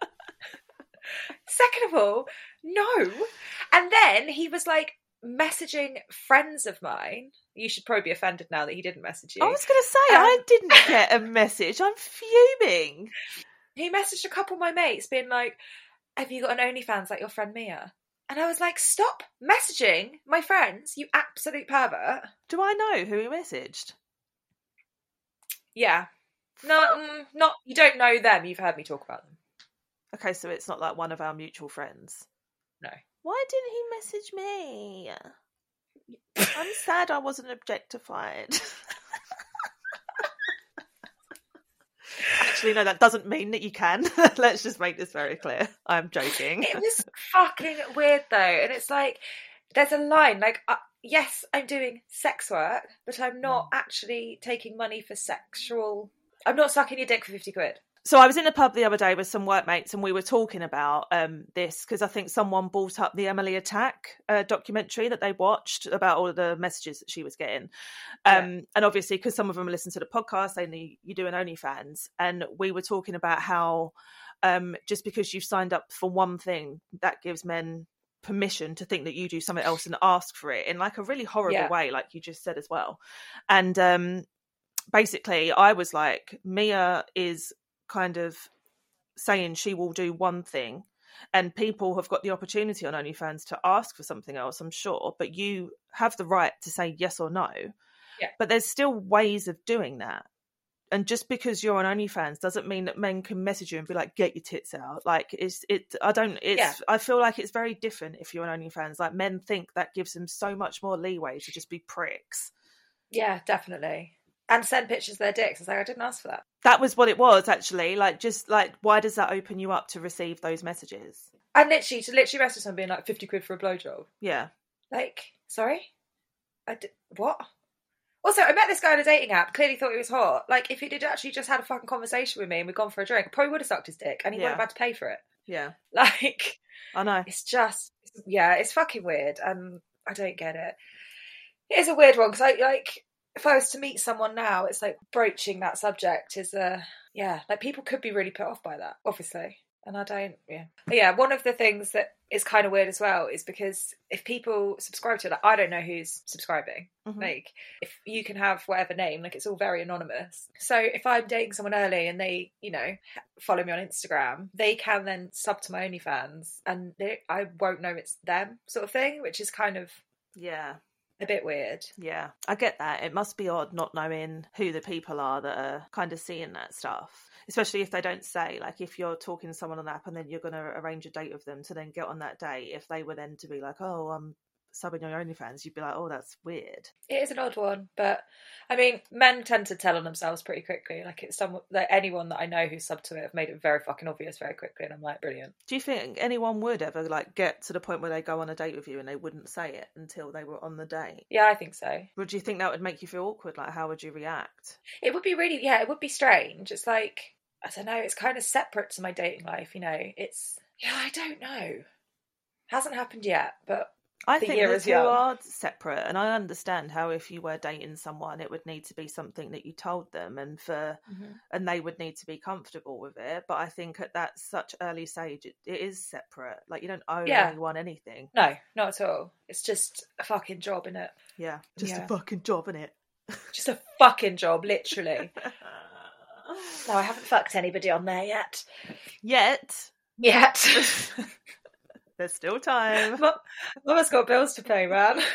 Second of all, no. And then he was like messaging friends of mine. You should probably be offended now that he didn't message you. I was going to say, Um, I didn't get a *laughs* message. I'm fuming. He messaged a couple of my mates being like, Have you got an OnlyFans like your friend Mia? And I was like, Stop messaging my friends, you absolute pervert. Do I know who he messaged? Yeah. No, mm, not you don't know them. You've heard me talk about them. Okay, so it's not like one of our mutual friends. No. Why didn't he message me? *laughs* I'm sad I wasn't objectified. *laughs* Actually, no, that doesn't mean that you can. *laughs* Let's just make this very clear. I'm joking. It was fucking weird though, and it's like there's a line like. Uh, yes, I'm doing sex work, but I'm not actually taking money for sexual. I'm not sucking your dick for 50 quid. So I was in the pub the other day with some workmates, and we were talking about um, this because I think someone brought up the Emily Atack uh, documentary that they watched about all of the messages that she was getting, um, Yeah. and obviously because some of them listen to the podcast, they know you do an OnlyFans, and we were talking about how um, just because you've signed up for one thing, that gives men permission to think that you do something else and ask for it in like a really horrible Yeah. way, like you just said as well, and um, basically I was like, Mia is kind of saying she will do one thing and people have got the opportunity on OnlyFans to ask for something else, I'm sure, but you have the right to say yes or no. Yeah. But there's still ways of doing that. And just because you're on OnlyFans doesn't mean that men can message you and be like, "Get your tits out." Like it's it. I don't. It's. Yeah. I feel like it's very different if you're on OnlyFans. Like men think that gives them so much more leeway to just be pricks. Yeah, definitely. And send pictures of their dicks. I was like, I didn't ask for that. That was what it was actually. Like just like why does that open you up to receive those messages? And literally, to literally message someone being like, 50 quid for a blowjob. Yeah. Like, sorry? I did, what? Also, I met this guy on a dating app, clearly thought he was hot. Like, if he did actually just had a fucking conversation with me and we'd gone for a drink, I probably would have sucked his dick and he Yeah. wouldn't have had to pay for it. Yeah. *laughs* Like, I know. it's just, yeah, it's fucking weird and I don't get it. It is a weird one because I, like, if I was to meet someone now, it's like broaching that subject is a, yeah, like people could be really put off by that, obviously. And I don't, yeah. But yeah, one of the things that is kind of weird as well is because if people subscribe to it, like, I don't know who's subscribing. Mhm. Like, if you can have whatever name, like, it's all very anonymous. So if I'm dating someone early and they, you know, follow me on Instagram, they can then sub to my OnlyFans and they, I won't know it's them, sort of thing, which is kind of Yeah. A bit weird. Yeah, I get that. It must be odd not knowing who the people are that are kind of seeing that stuff, especially if they don't say. Like, if you're talking to someone on the app and then you're going to arrange a date with them to then get on that date, if they were then to be like, oh, I'm subbing your OnlyFans, you'd be like, oh, that's weird. It is an odd one, but I mean, men tend to tell on themselves pretty quickly. Like it's someone, like anyone that I know who's subbed to it have made it very fucking obvious very quickly, and I'm like, brilliant. Do you think anyone would ever like get to the point where they go on a date with you and they wouldn't say it until they were on the date? Yeah, I think so. Would you think that would make you feel awkward? Like, how would you react? It would be really, yeah, it would be strange. It's like I don't know. It's kind of separate to my dating life, you know. It's yeah, I don't know. Hasn't happened yet, but I The think year the is two young. are separate, and I understand how if you were dating someone, it would need to be something that you told them, and for mm-hmm. and they would need to be comfortable with it. But I think at that such early stage, it, it is separate. Like you don't owe Yeah. anyone anything. no, not at all. It's just a fucking job, in it? Yeah, just Yeah. a fucking job, in it. *laughs* Just a fucking job, literally. no, I haven't fucked anybody on there yet. Yet Yet. *laughs* *laughs* there's still time. Mama's got bills to pay, man. *laughs*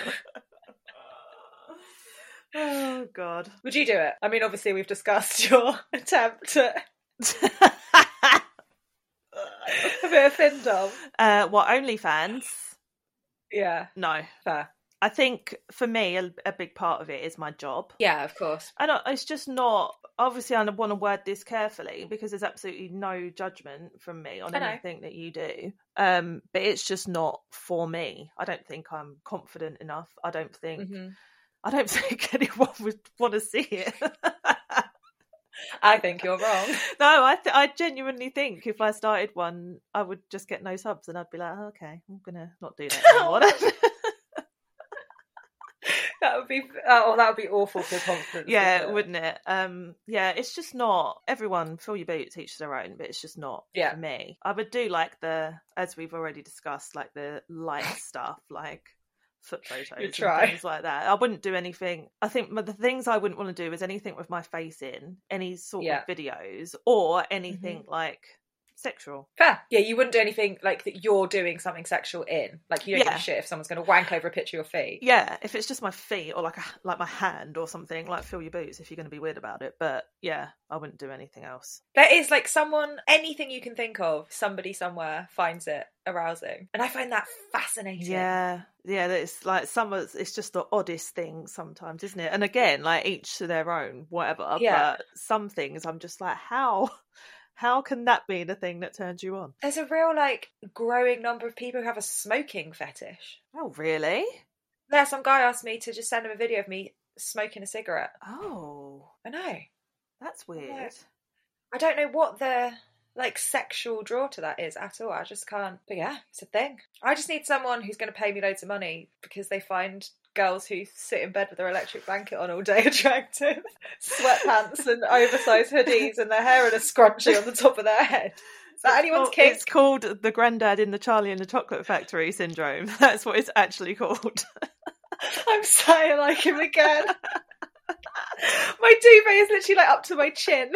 *sighs* oh God. Would you do it? I mean, obviously, we've discussed *laughs* your attempt at *laughs* a bit of findom. uh, what OnlyFans? Yeah, No, fair. I think for me, a, a big part of it is my job. Yeah, of course. I don't, it's just not. Obviously, I want to word this carefully because there's absolutely no judgment from me on anything that you do. Um, but it's just not for me. I don't think I'm confident enough. I don't think. hmm I don't *laughs* think anyone would want to see it. I think you're wrong. *laughs* no, I th- I genuinely think if I started one, I would just get no subs, and I'd be like, oh, okay, I'm gonna not do that *laughs* anymore. That would be oh, that would be awful for confidence. yeah, wouldn't it? Um, yeah, it's just not. Everyone, fill your boots, each their own, but it's just not Yeah. for me. I would do like the, as we've already discussed, like the light *laughs* stuff, like foot photos and things like that. I wouldn't do anything. I think the things I wouldn't want to do is anything with my face in, any sort Yeah. Mm-hmm. of videos, or anything like sexual. Fair. Yeah, you wouldn't do anything like that you're doing something sexual in. Like you don't give a shit if someone's going to wank over a picture of your feet. Yeah, if it's just my feet or like a, like my hand or something, like fill your boots if you're going to be weird about it. But yeah, I wouldn't do anything else. There is like someone, anything you can think of, somebody somewhere finds it arousing. And I find that fascinating. Yeah, yeah, it's like some of it's just the oddest thing sometimes, isn't it? And again, like each to their own, whatever. Yeah. But some things I'm just like, how, how can that be the thing that turns you on? There's a real like growing number of people who have a smoking fetish. Oh, really? Yeah, some guy asked me to just send him a video of me smoking a cigarette. Oh, I know. that's weird. I don't know what the like sexual draw to that is at all. I just can't. But yeah, it's a thing. I just need someone who's going to pay me loads of money because they find girls who sit in bed with their electric blanket on all day *laughs* attractive, sweatpants and oversized hoodies, and their hair in a scrunchie on the top of their head. Is that anyone's Oh. It's called the granddad in the Charlie and the Chocolate Factory syndrome. *laughs* That's what it's actually called. *laughs* I'm sighing like him again. my duvet is literally like up to my chin.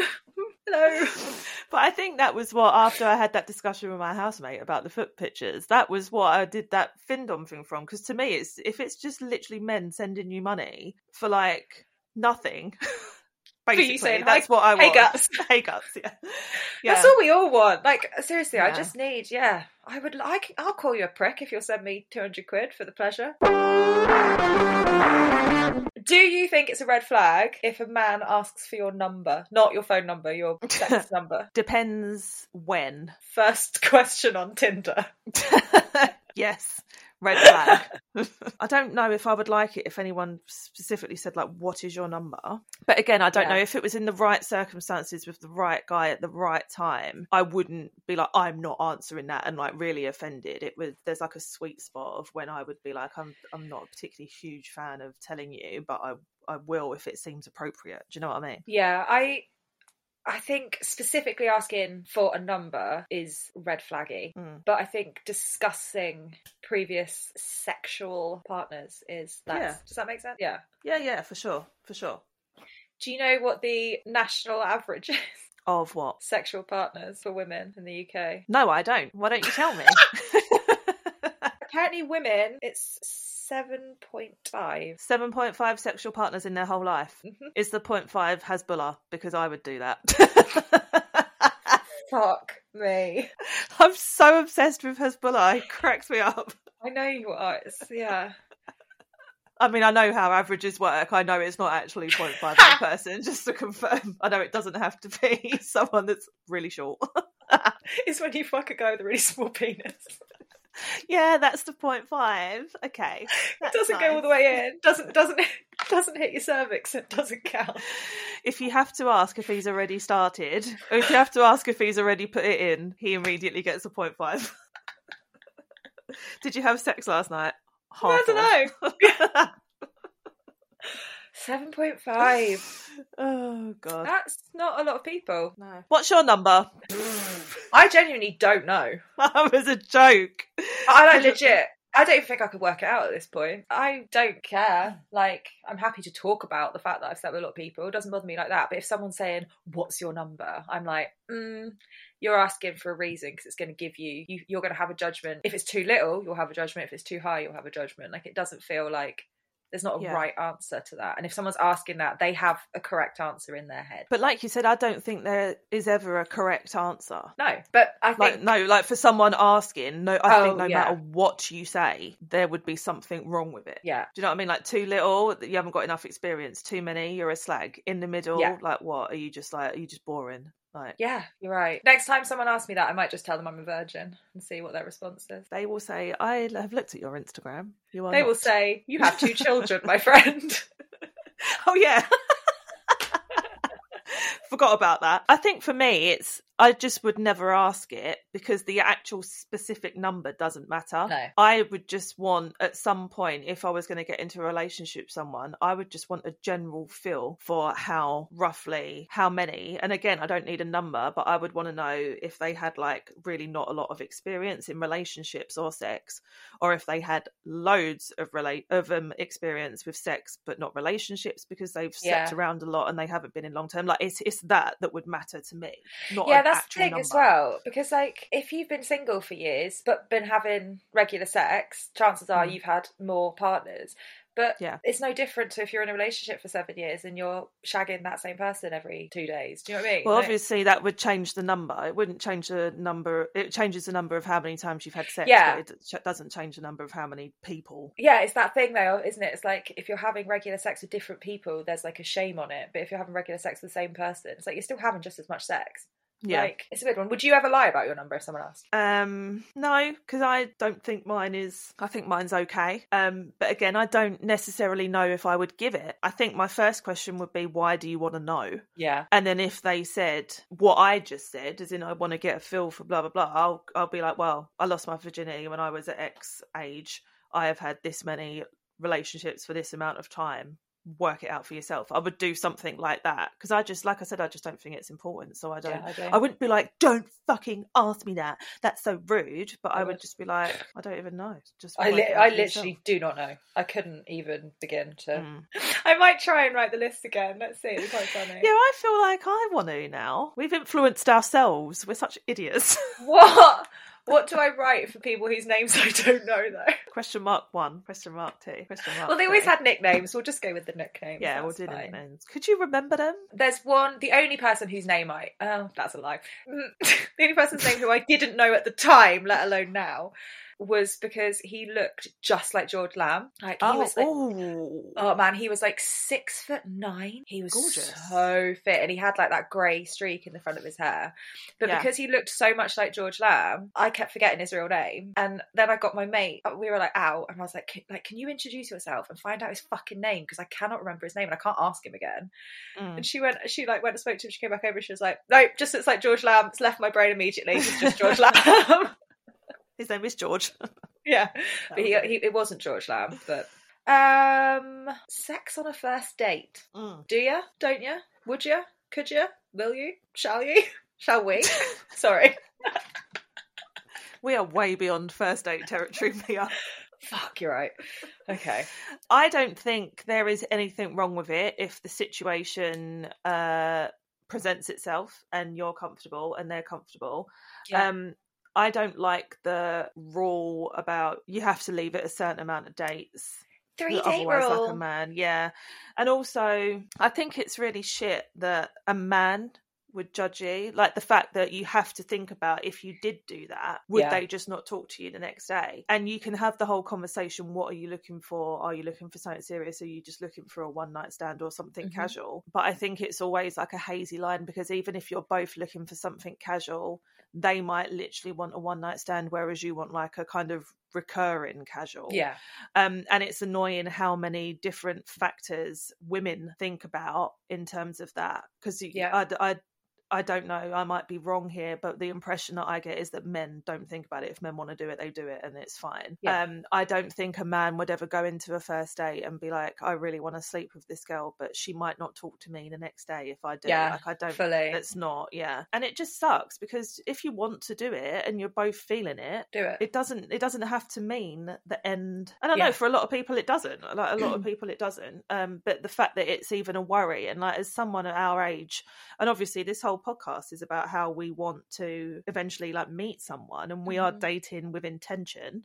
Hello. *laughs* But I think that was what after I had that discussion with my housemate about the foot pictures. That was what I did that Findom thing from. Because to me, it's if it's just literally men sending you money for like nothing. *laughs* Basically, saying, that's "Hi- what I want. hey, guts." *laughs* hey guts, yeah, *laughs* yeah. That's all we all want. Like seriously, I just need. Yeah, I would. I can, I'll call you a prick if you'll send me two hundred quid for the pleasure. Do you think it's a red flag if a man asks for your number, not your phone number, your *laughs* sex number? Depends when. First question on Tinder. yes, red flag. *laughs* I don't know if I would like it if anyone specifically said like, "What is your number?" But again, I don't Yeah. know if it was in the right circumstances with the right guy at the right time. I wouldn't be like, "I'm not answering that," and like really offended. It was there's like a sweet spot of when I would be like, "I'm I'm not a particularly huge fan of telling you, but I I will if it seems appropriate." Do you know what I mean? Yeah, I. I think specifically asking for a number is red flaggy. Mm. But I think discussing previous sexual partners is less. Yeah. Does that make sense? Yeah. Yeah, yeah, for sure, for sure. Do you know what the national average is? Of what? *laughs* Sexual partners for women in the UK. No, I don't. Why don't you tell me? *laughs* *laughs* Apparently, women, it's 7.5. 7.5 sexual partners in their whole life. Mhm. Is the 0.5 Hezbollah? Because I would do that. *laughs* Fuck me. I'm so obsessed with Hezbollah. It cracks me up. I know you are. It's, yeah. I mean, I know how averages work. I know it's not actually 0.5 per *laughs* person, just to confirm. I know it doesn't have to be *laughs* someone that's really short. It's when you fuck a guy with a really small penis. Yeah, that's the five. Okay. It doesn't go all the way in. Doesn't doesn't *laughs* doesn't hit your cervix. It doesn't count. If you have to ask if he's already started, or if you have to ask if he's already put it in, he immediately gets a five. *laughs* Did you have sex last night? I don't know. *laughs* Seven point five. *laughs* Oh god. That's not a lot of people. No. What's your number? I genuinely don't know. *laughs* that was a joke. I like legit. I don't think I could work it out at this point. I don't care. Like, I'm happy to talk about the fact that I've slept with a lot of people. It doesn't bother me like that. But if someone's saying, "What's your number?" I'm like, mm, "You're asking for a reason because it's going to give you, you. You're going to have a judgment. If it's too little, you'll have a judgment. If it's too high, you'll have a judgment. Like, it doesn't feel like there's not a Yeah. right answer to that. And if someone's asking that, they have a correct answer in their head. But like you said, I don't think there is ever a correct answer. No, but I think Like no, like for someone asking, no, I Oh, think no yeah. matter what you say, there would be something wrong with it. yeah. Do you know what I mean? Like too little, you haven't got enough experience. Too many, you're a slag. In the middle, Yeah. like what? Are you just like? Are you just boring? Like Yeah, you're right. Next time someone asks me that, I might just tell them I'm a virgin and see what their response is. they will say, "I have looked at your Instagram. You are." They will say, You have two children, my friend. *laughs* "Oh yeah." *laughs* Forgot about that. I think for me, it's I just would never ask it because the actual specific number doesn't matter. No. I would just want at some point, if I was going to get into a relationship with someone, I would just want a general feel for how roughly how many. And again, I don't need a number, but I would want to know if they had like really not a lot of experience in relationships or sex, or if they had loads of relate of um, experience with sex but not relationships because they've slept around a lot and they haven't been in long term. Like it's it's that that would matter to me. Not Yeah, that's the thing number. as well, because like if you've been single for years but been having regular sex, chances are Mm. you've had more partners. But Yeah. it's no different to if you're in a relationship for seven years and you're shagging that same person every two days. Do you know what I mean? Well, obviously that would change the number. It wouldn't change the number. It changes the number of how many times you've had sex. Yeah. But it doesn't change the number of how many people. Yeah, it's that thing though, isn't it? It's like if you're having regular sex with different people, there's like a shame on it. But if you're having regular sex with the same person, it's like you're still having just as much sex. Yeah. Like it's a weird one. Would you ever lie about your number if someone asked? Um, no, because I don't think mine is. I think mine's okay. Um, but again, I don't necessarily know if I would give it. I think my first question would be, why do you want to know? Yeah. And then if they said what I just said, as in I want to get a feel for blah blah blah, I'll I'll be like, well, I lost my virginity when I was at X age. I have had this many relationships for this amount of time. Work it out for yourself. I would do something like that because I just, like I said, I just don't think it's important. So I don't. Yeah, I do. I wouldn't be like, don't fucking ask me that. That's so rude. But I, I would would. just be like, I don't even know. Just I, li- I literally yourself. do not know. I couldn't even begin to. Mm. *laughs* I might try and write the list again. Let's see. It's quite funny. Yeah, I feel like I want to now. We've influenced ourselves. We're such idiots. What? What do I write for people whose names I don't know though? question mark one. Question mark two. Question mark. Well, they always three. had nicknames. We'll just go with the nicknames. Yeah, we'll do the nicknames. Could you remember them? There's one, the only person whose name I, oh, that's a lie. *laughs* the only person's name who I didn't know at the time, let alone now, was because he looked just like George Lamb. Like he oh, was like, ooh. oh man, he was like six foot nine. He was Gorgeous. so fit, and he had like that grey streak in the front of his hair. But Yeah. because he looked so much like George Lamb, I kept forgetting his real name. And then I got my mate. We were like out, and I was like, "Can- like, can you introduce yourself and find out his fucking name? Because I cannot remember his name, and I can't ask him again. Mm. And she went, she like went and spoke to him. She came back over. She was like, "No, just looks like George Lamb. It's left my brain immediately. It's just George *laughs* Lamb." His name is George. *laughs* yeah, but he, he it wasn't George Lamb. But um, sex on a first date. Mm. Do you? Don't you? Would you? Could you? Will you? Shall you? *laughs* Shall we? *laughs* Sorry. We are way beyond first date territory, Mia. Fuck, you're right. Okay. I don't think there is anything wrong with it if the situation uh, presents itself and you're comfortable and they're comfortable. Yeah. Um, I don't like the rule about you have to leave it a certain amount of dates. Three date otherwise like a man yeah and also i think it's really shit that a man would judge you like the fact that you have to think about if you did do that would Yeah. they just not talk to you the next day and you can have the whole conversation what are you looking for are you looking for something serious are you just looking for a one night stand or something Mhm. casual but i think it's always like a hazy line because even if you're both looking for something casual they might literally want a one night stand whereas you want like a kind of recurring casual Yeah. um, and it's annoying how many different factors women think about in terms of that because Yeah. I, I, I don't know I might be wrong here but the impression that I get is that men don't think about it if men want to do it they do it and it's fine Yeah. um, I don't think a man would ever go into a first date and be like I really want to sleep with this girl but she might not talk to me the next day if I do Yeah, like I don't Fully. it's not yeah and it just sucks because if you want to do it and you're both feeling it Do it. it doesn't it doesn't have to mean the end and i Yeah. know for a lot of people it doesn't like a lot of *clears throat* people it doesn't um but the fact that it's even a worry and like as someone at our age and obviously this whole podcast is about how we want to eventually like meet someone and we are Mhm. dating with intention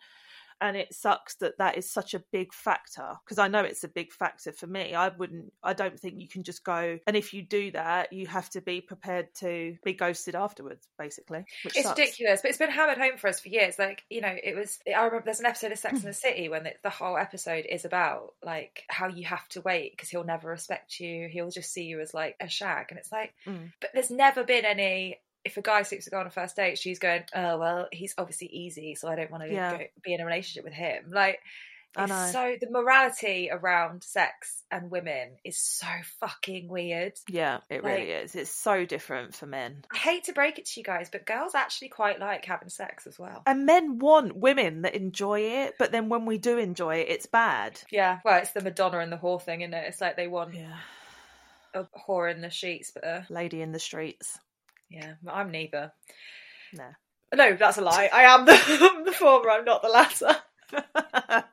and it sucks that that is such a big factor because i know it's a big factor for me i wouldn't i don't think you can just go and if you do that you have to be prepared to be ghosted afterwards basically which it's sucks. ridiculous, but it's been hammered home for us for years. Like, you know, it was. I remember there's an episode of Sex in the City when the, the whole episode is about like how you have to wait because he'll never respect you. He'll just see you as like a shag, and it's like, Mm. but there's never been any. If a guy sleeps a girl on a first date, she's going, "Oh well, he's obviously easy, so I don't want to Yeah. go, be in a relationship with him." Like, it's so the morality around sex and women is so fucking weird. Yeah, it Like- really is. It's so different for men. I hate to break it to you guys, but girls actually quite like having sex as well. And men want women that enjoy it, but then when we do enjoy it, it's bad. Yeah, well, it's the Madonna and the whore thing, isn't it? It's like they want Yeah. a whore in the sheets, but a Lady in the streets. Yeah, I'm neither. No. No, that's a lie. I am the, *laughs* the former. I'm not the latter. *laughs*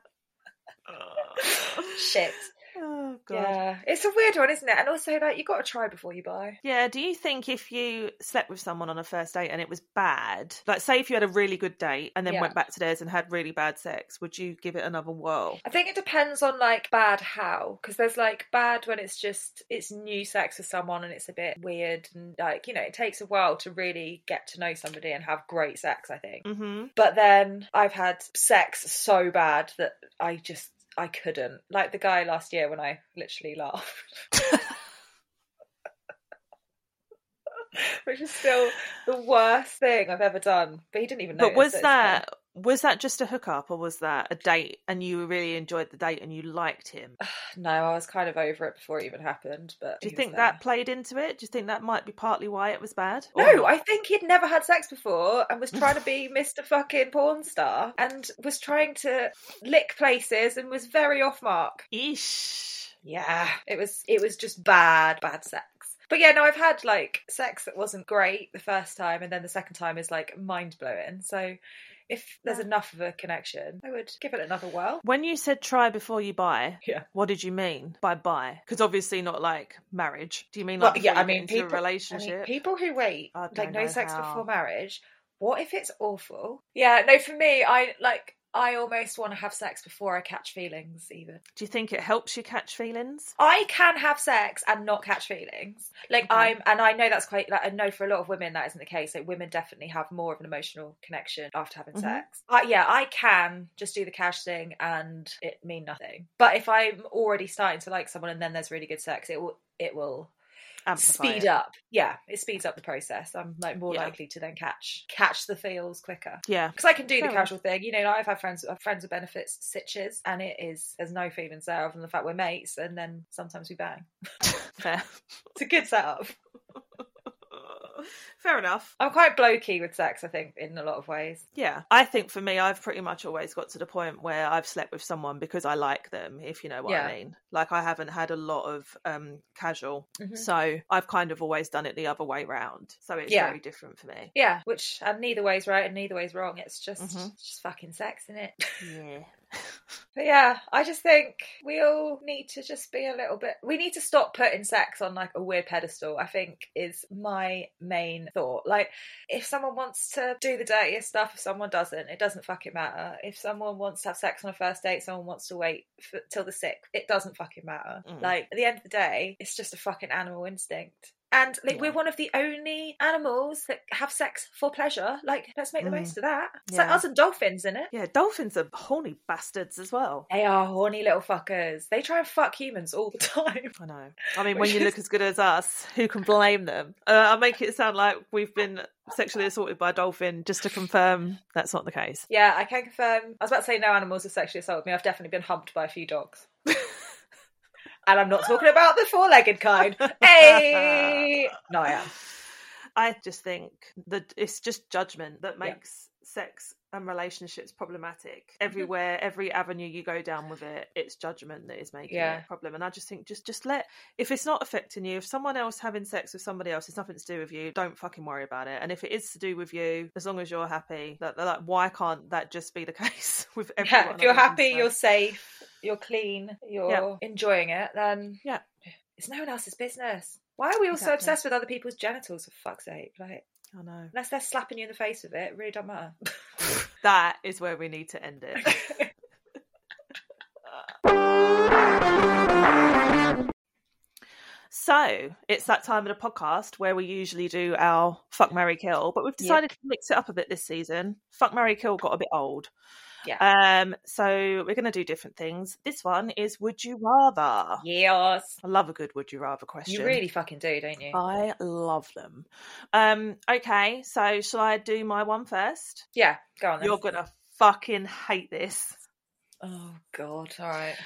Shit. Oh god. Yeah, it's a weird one, isn't it? And also, like, you got to try before you buy. Yeah, do you think if you slept with someone on a first date and it was bad, like say if you had a really good date and then Yeah. went back to theirs and had really bad sex, would you give it another whirl? I think it depends on like bad how, because there's like bad when it's just it's new sex with someone and it's a bit weird and like you know it takes a while to really get to know somebody and have great sex. I think, Mm-hmm. but then I've had sex so bad that I just I couldn't. Like the guy last year when I literally laughed. *laughs* *laughs* Which is still the worst thing I've ever done. But he didn't even know. But was that was that just a hookup or was that a date and you really enjoyed the date and you liked him? *sighs* No, I was kind of over it before it even happened. But Do you think that played into it? Do you think that might be partly why it was bad? No? I think he'd never had sex before and was trying to be *laughs* Mr. fucking porn star and was trying to lick places and was very off mark. Eesh. Yeah, it was it was just bad, bad sex. But yeah, no, I've had like sex that wasn't great the first time and then the second time is like mind blowing. So if there's enough of a connection, I would give it another whirl. When you said try before you buy, Yeah. what did you mean by buy? Because obviously not like marriage. Do you mean Well, like yeah, I mean, people- a I mean, relationship? people who wait like no sex how. before marriage, what if it's awful? Yeah, no, for me, I like I almost want to have sex before I catch feelings even. Do you think it helps you catch feelings? I can have sex and not catch feelings. Like Okay. I'm, and I know that's quite. Like, I know for a lot of women that isn't the case. Like women definitely have more of an emotional connection after having Mhm. sex. Uh, yeah, I can just do the cash thing and it mean nothing. But if I'm already starting to like someone and then there's really good sex, it will it will speed it. up. Yeah, it speeds up the process. I'm like more Yeah. likely to then catch catch the feels quicker. Yeah. Because I can do Fair the casual thing, you know. Like I've had friends, uh, friends with benefits sitches, and it is there's no feelings there other than the fact we're mates, and then sometimes we bang. *laughs* Fair. It's a good setup. *laughs* *laughs* Fair enough. I'm quite blokey with sex, I think, in a lot of ways. Yeah. I think for me, I've pretty much always got to the point where I've slept with someone because I like them, if you know what Yeah. I mean. Like I haven't had a lot of um casual. Mhm. So I've kind of always done it the other way round. So it's Yeah. very different for me. Yeah, which and neither way's right and neither way's wrong. It's just Mhm. it's just fucking sex, isn't it? Yeah. *laughs* But yeah, I just think we all need to just be a little bit. We need to stop putting sex on like a weird pedestal. I think is my main thought. Like, if someone wants to do the dirtiest stuff, if someone doesn't, it doesn't fucking matter. If someone wants to have sex on a first date, someone wants to wait for, till the sixth, it doesn't fucking matter. Mm. Like at the end of the day, it's just a fucking animal instinct. And like Yeah. we're one of the only animals that have sex for pleasure. Like, let's make the Mm. most of that. It's like us and dolphins, in it? Yeah, dolphins are horny bastards as well. They are horny little fuckers. They try and fuck humans all the *laughs* time. I know. I mean, *laughs* when you is- look as good as us, who can blame them? Uh, I'll make it sound like we've been sexually assaulted by a dolphin just to confirm that's not the case. Yeah, I can confirm. I was about to say no animals have sexually assaulted me. I've definitely been humped by a few dogs. *laughs* and I'm not talking about the four legged kind. Hey! No, I am. I just think that it's just judgment that Yeah. makes sex and relationships problematic. Mm-hmm. Everywhere, every avenue you go down with it, it's judgment that is making Yeah. it a problem. And I just think just just let if it's not affecting you, if someone else having sex with somebody else, it's nothing to do with you, don't fucking worry about it. And if it is to do with you, as long as you're happy, that like why can't that just be the *laughs* case with everyone? Yeah, if you're happy, you're safe, you're clean, you're Yeah. enjoying it, then Yeah. it's no one else's business. Why are we all so obsessed with other people's genitals, for fuck's sake? Like, I know. unless they're slapping you in the face with it, it really don't matter. *laughs* That is where we need to end it. *laughs* So it's that time of the podcast where we usually do our fuck Mary Kill, but we've decided to mix it up a bit this season. Fuck Mary Kill got a bit old. Yeah. Um, so we're gonna do different things. This one is Would You Rather? yes. I love a good would you rather question. You really fucking do, don't you? I love them. Um, okay, so shall I do my one first? yeah, go on then. You're gonna fucking hate this. Oh, God. All right.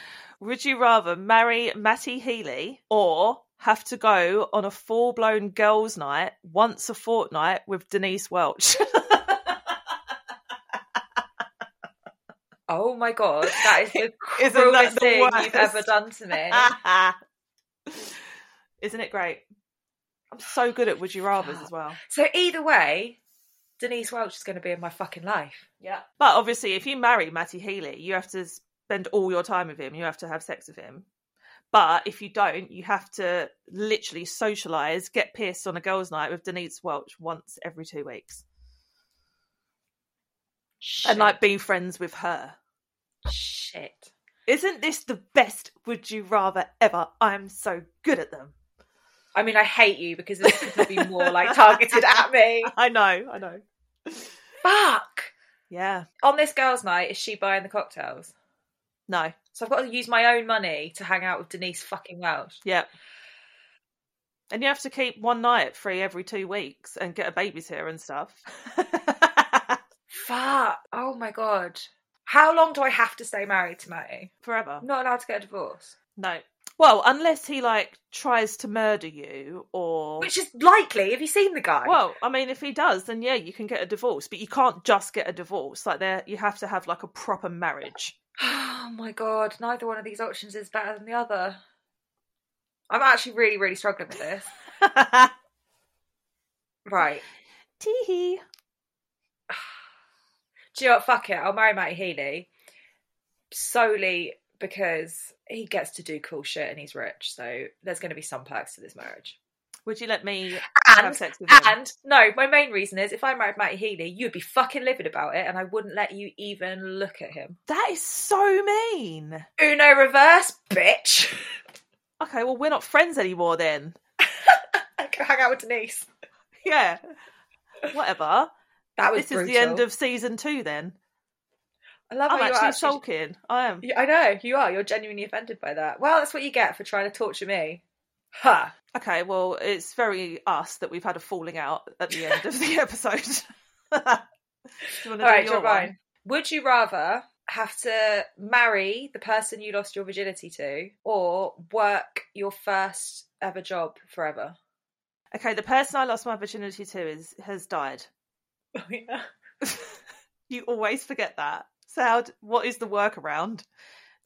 Would you rather marry Matty Healy or have to go on a full blown girls' night once a fortnight with Denise Welch? *laughs* Oh my god, that is the *laughs* cruelest the thing you've ever done to me. *laughs* Isn't it great? I'm so good at Would You Rathers as well. *gasps* So either way, Denise Welch is going to be in my fucking life. Yeah. But obviously, if you marry Matty Healy, you have to spend all your time with him. You have to have sex with him. But if you don't, you have to literally socialise, get pissed on a girls' night with Denise Welch once every two weeks, Shit. and like being friends with her. shit. Isn't this the best would you rather ever? I'm so good at them. I mean, I hate you because this could be more like targeted at me. *laughs* I know, I know. Fuck. Yeah. On this girls' night, is she buying the cocktails? No. So I've got to use my own money to hang out with Denise fucking Welch. Yeah. And you have to keep one night free every two weeks and get a babysitter and stuff. *laughs* Fuck. Oh my god. How long do I have to stay married to Matty? Forever. I'm not allowed to get a divorce. No. Well, unless he like tries to murder you or Which is likely. Have you seen the guy? Well, I mean, if he does, then yeah, you can get a divorce, but you can't just get a divorce. Like there, you have to have like a proper marriage. *sighs* Oh my god, neither one of these options is better than the other. I'm actually really, really struggling with this. *laughs* Right. Teehee. Do you know what? Fuck it. I'll marry Matty Healy solely because he gets to do cool shit and he's rich. So there's going to be some perks to this marriage. Would you let me have sex with him? and no, my main reason is if I married Matty Healy, you'd be fucking livid about it and I wouldn't let you even look at him. that is so mean. Uno reverse, bitch. Okay, well, we're not friends anymore then. I *laughs* go hang out with Denise. Yeah. Whatever. That was This is the end of season two then. I love I'm actually, actually sulking. I am. I know you are. You're genuinely offended by that. Well, that's what you get for trying to torture me. Ha! Okay, well, it's very us that we've had a falling out at the end of the *laughs* episode. *laughs* do you want to All right, your you're one? fine. Would you rather have to marry the person you lost your virginity to, or work your first ever job forever? Okay, the person I lost my virginity to is has died. Oh *laughs* yeah. you always forget that. So, how, d- what is the workaround?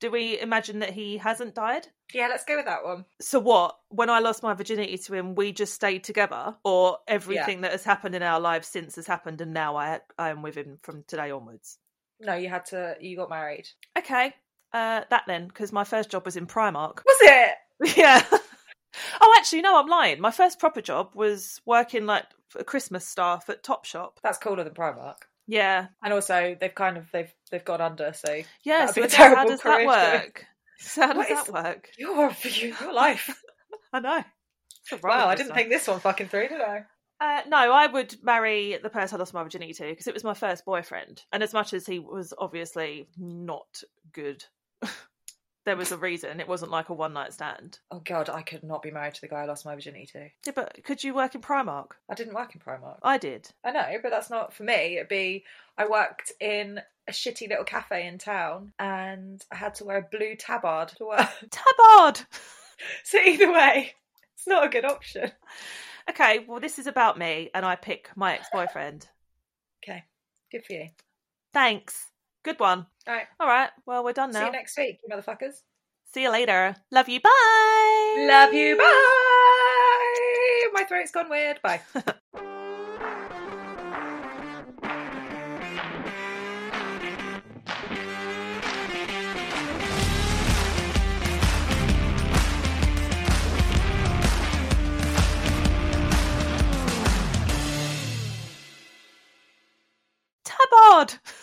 Do we imagine that he hasn't died? Yeah, let's go with that one. So, what? When I lost my virginity to him, we just stayed together, or everything that has happened in our lives since has happened, and now I I am with him from today onwards. No, you had to. You got married. Okay, uh, that then, because my first job was in Primark. Was it? *laughs* yeah. Actually, no, I'm lying. My first proper job was working like a Christmas staff at Topshop. That's cooler than Primark. Yeah, And also, they've kind of they've they've gone under. So yeah. *laughs* So how does that work? So how does that work? your your life. *laughs* I know. Wow, I didn't think this one fucking through, did I? Uh, no, I would marry the person I lost my virginity to because it was my first boyfriend. And as much as he was obviously not good, *laughs* there was a reason. It wasn't like a one night stand. Oh god, I could not be married to the guy I lost my virginity to. Yeah, but could you work in Primark? I didn't work in Primark. I did. I know, but that's not for me. It'd be I worked in a shitty little cafe in town and I had to wear a blue tabard to work. *laughs* Tabard! So either way, it's not a good option. Okay, well, this is about me, and I pick my ex boyfriend. Okay. Good for you. Thanks. Good one. All right. All right. Well, we're done now. See you next week, you motherfuckers. See you later. Love you. Bye. Love you. Bye. My throat's gone weird. Bye. Tabard. *laughs*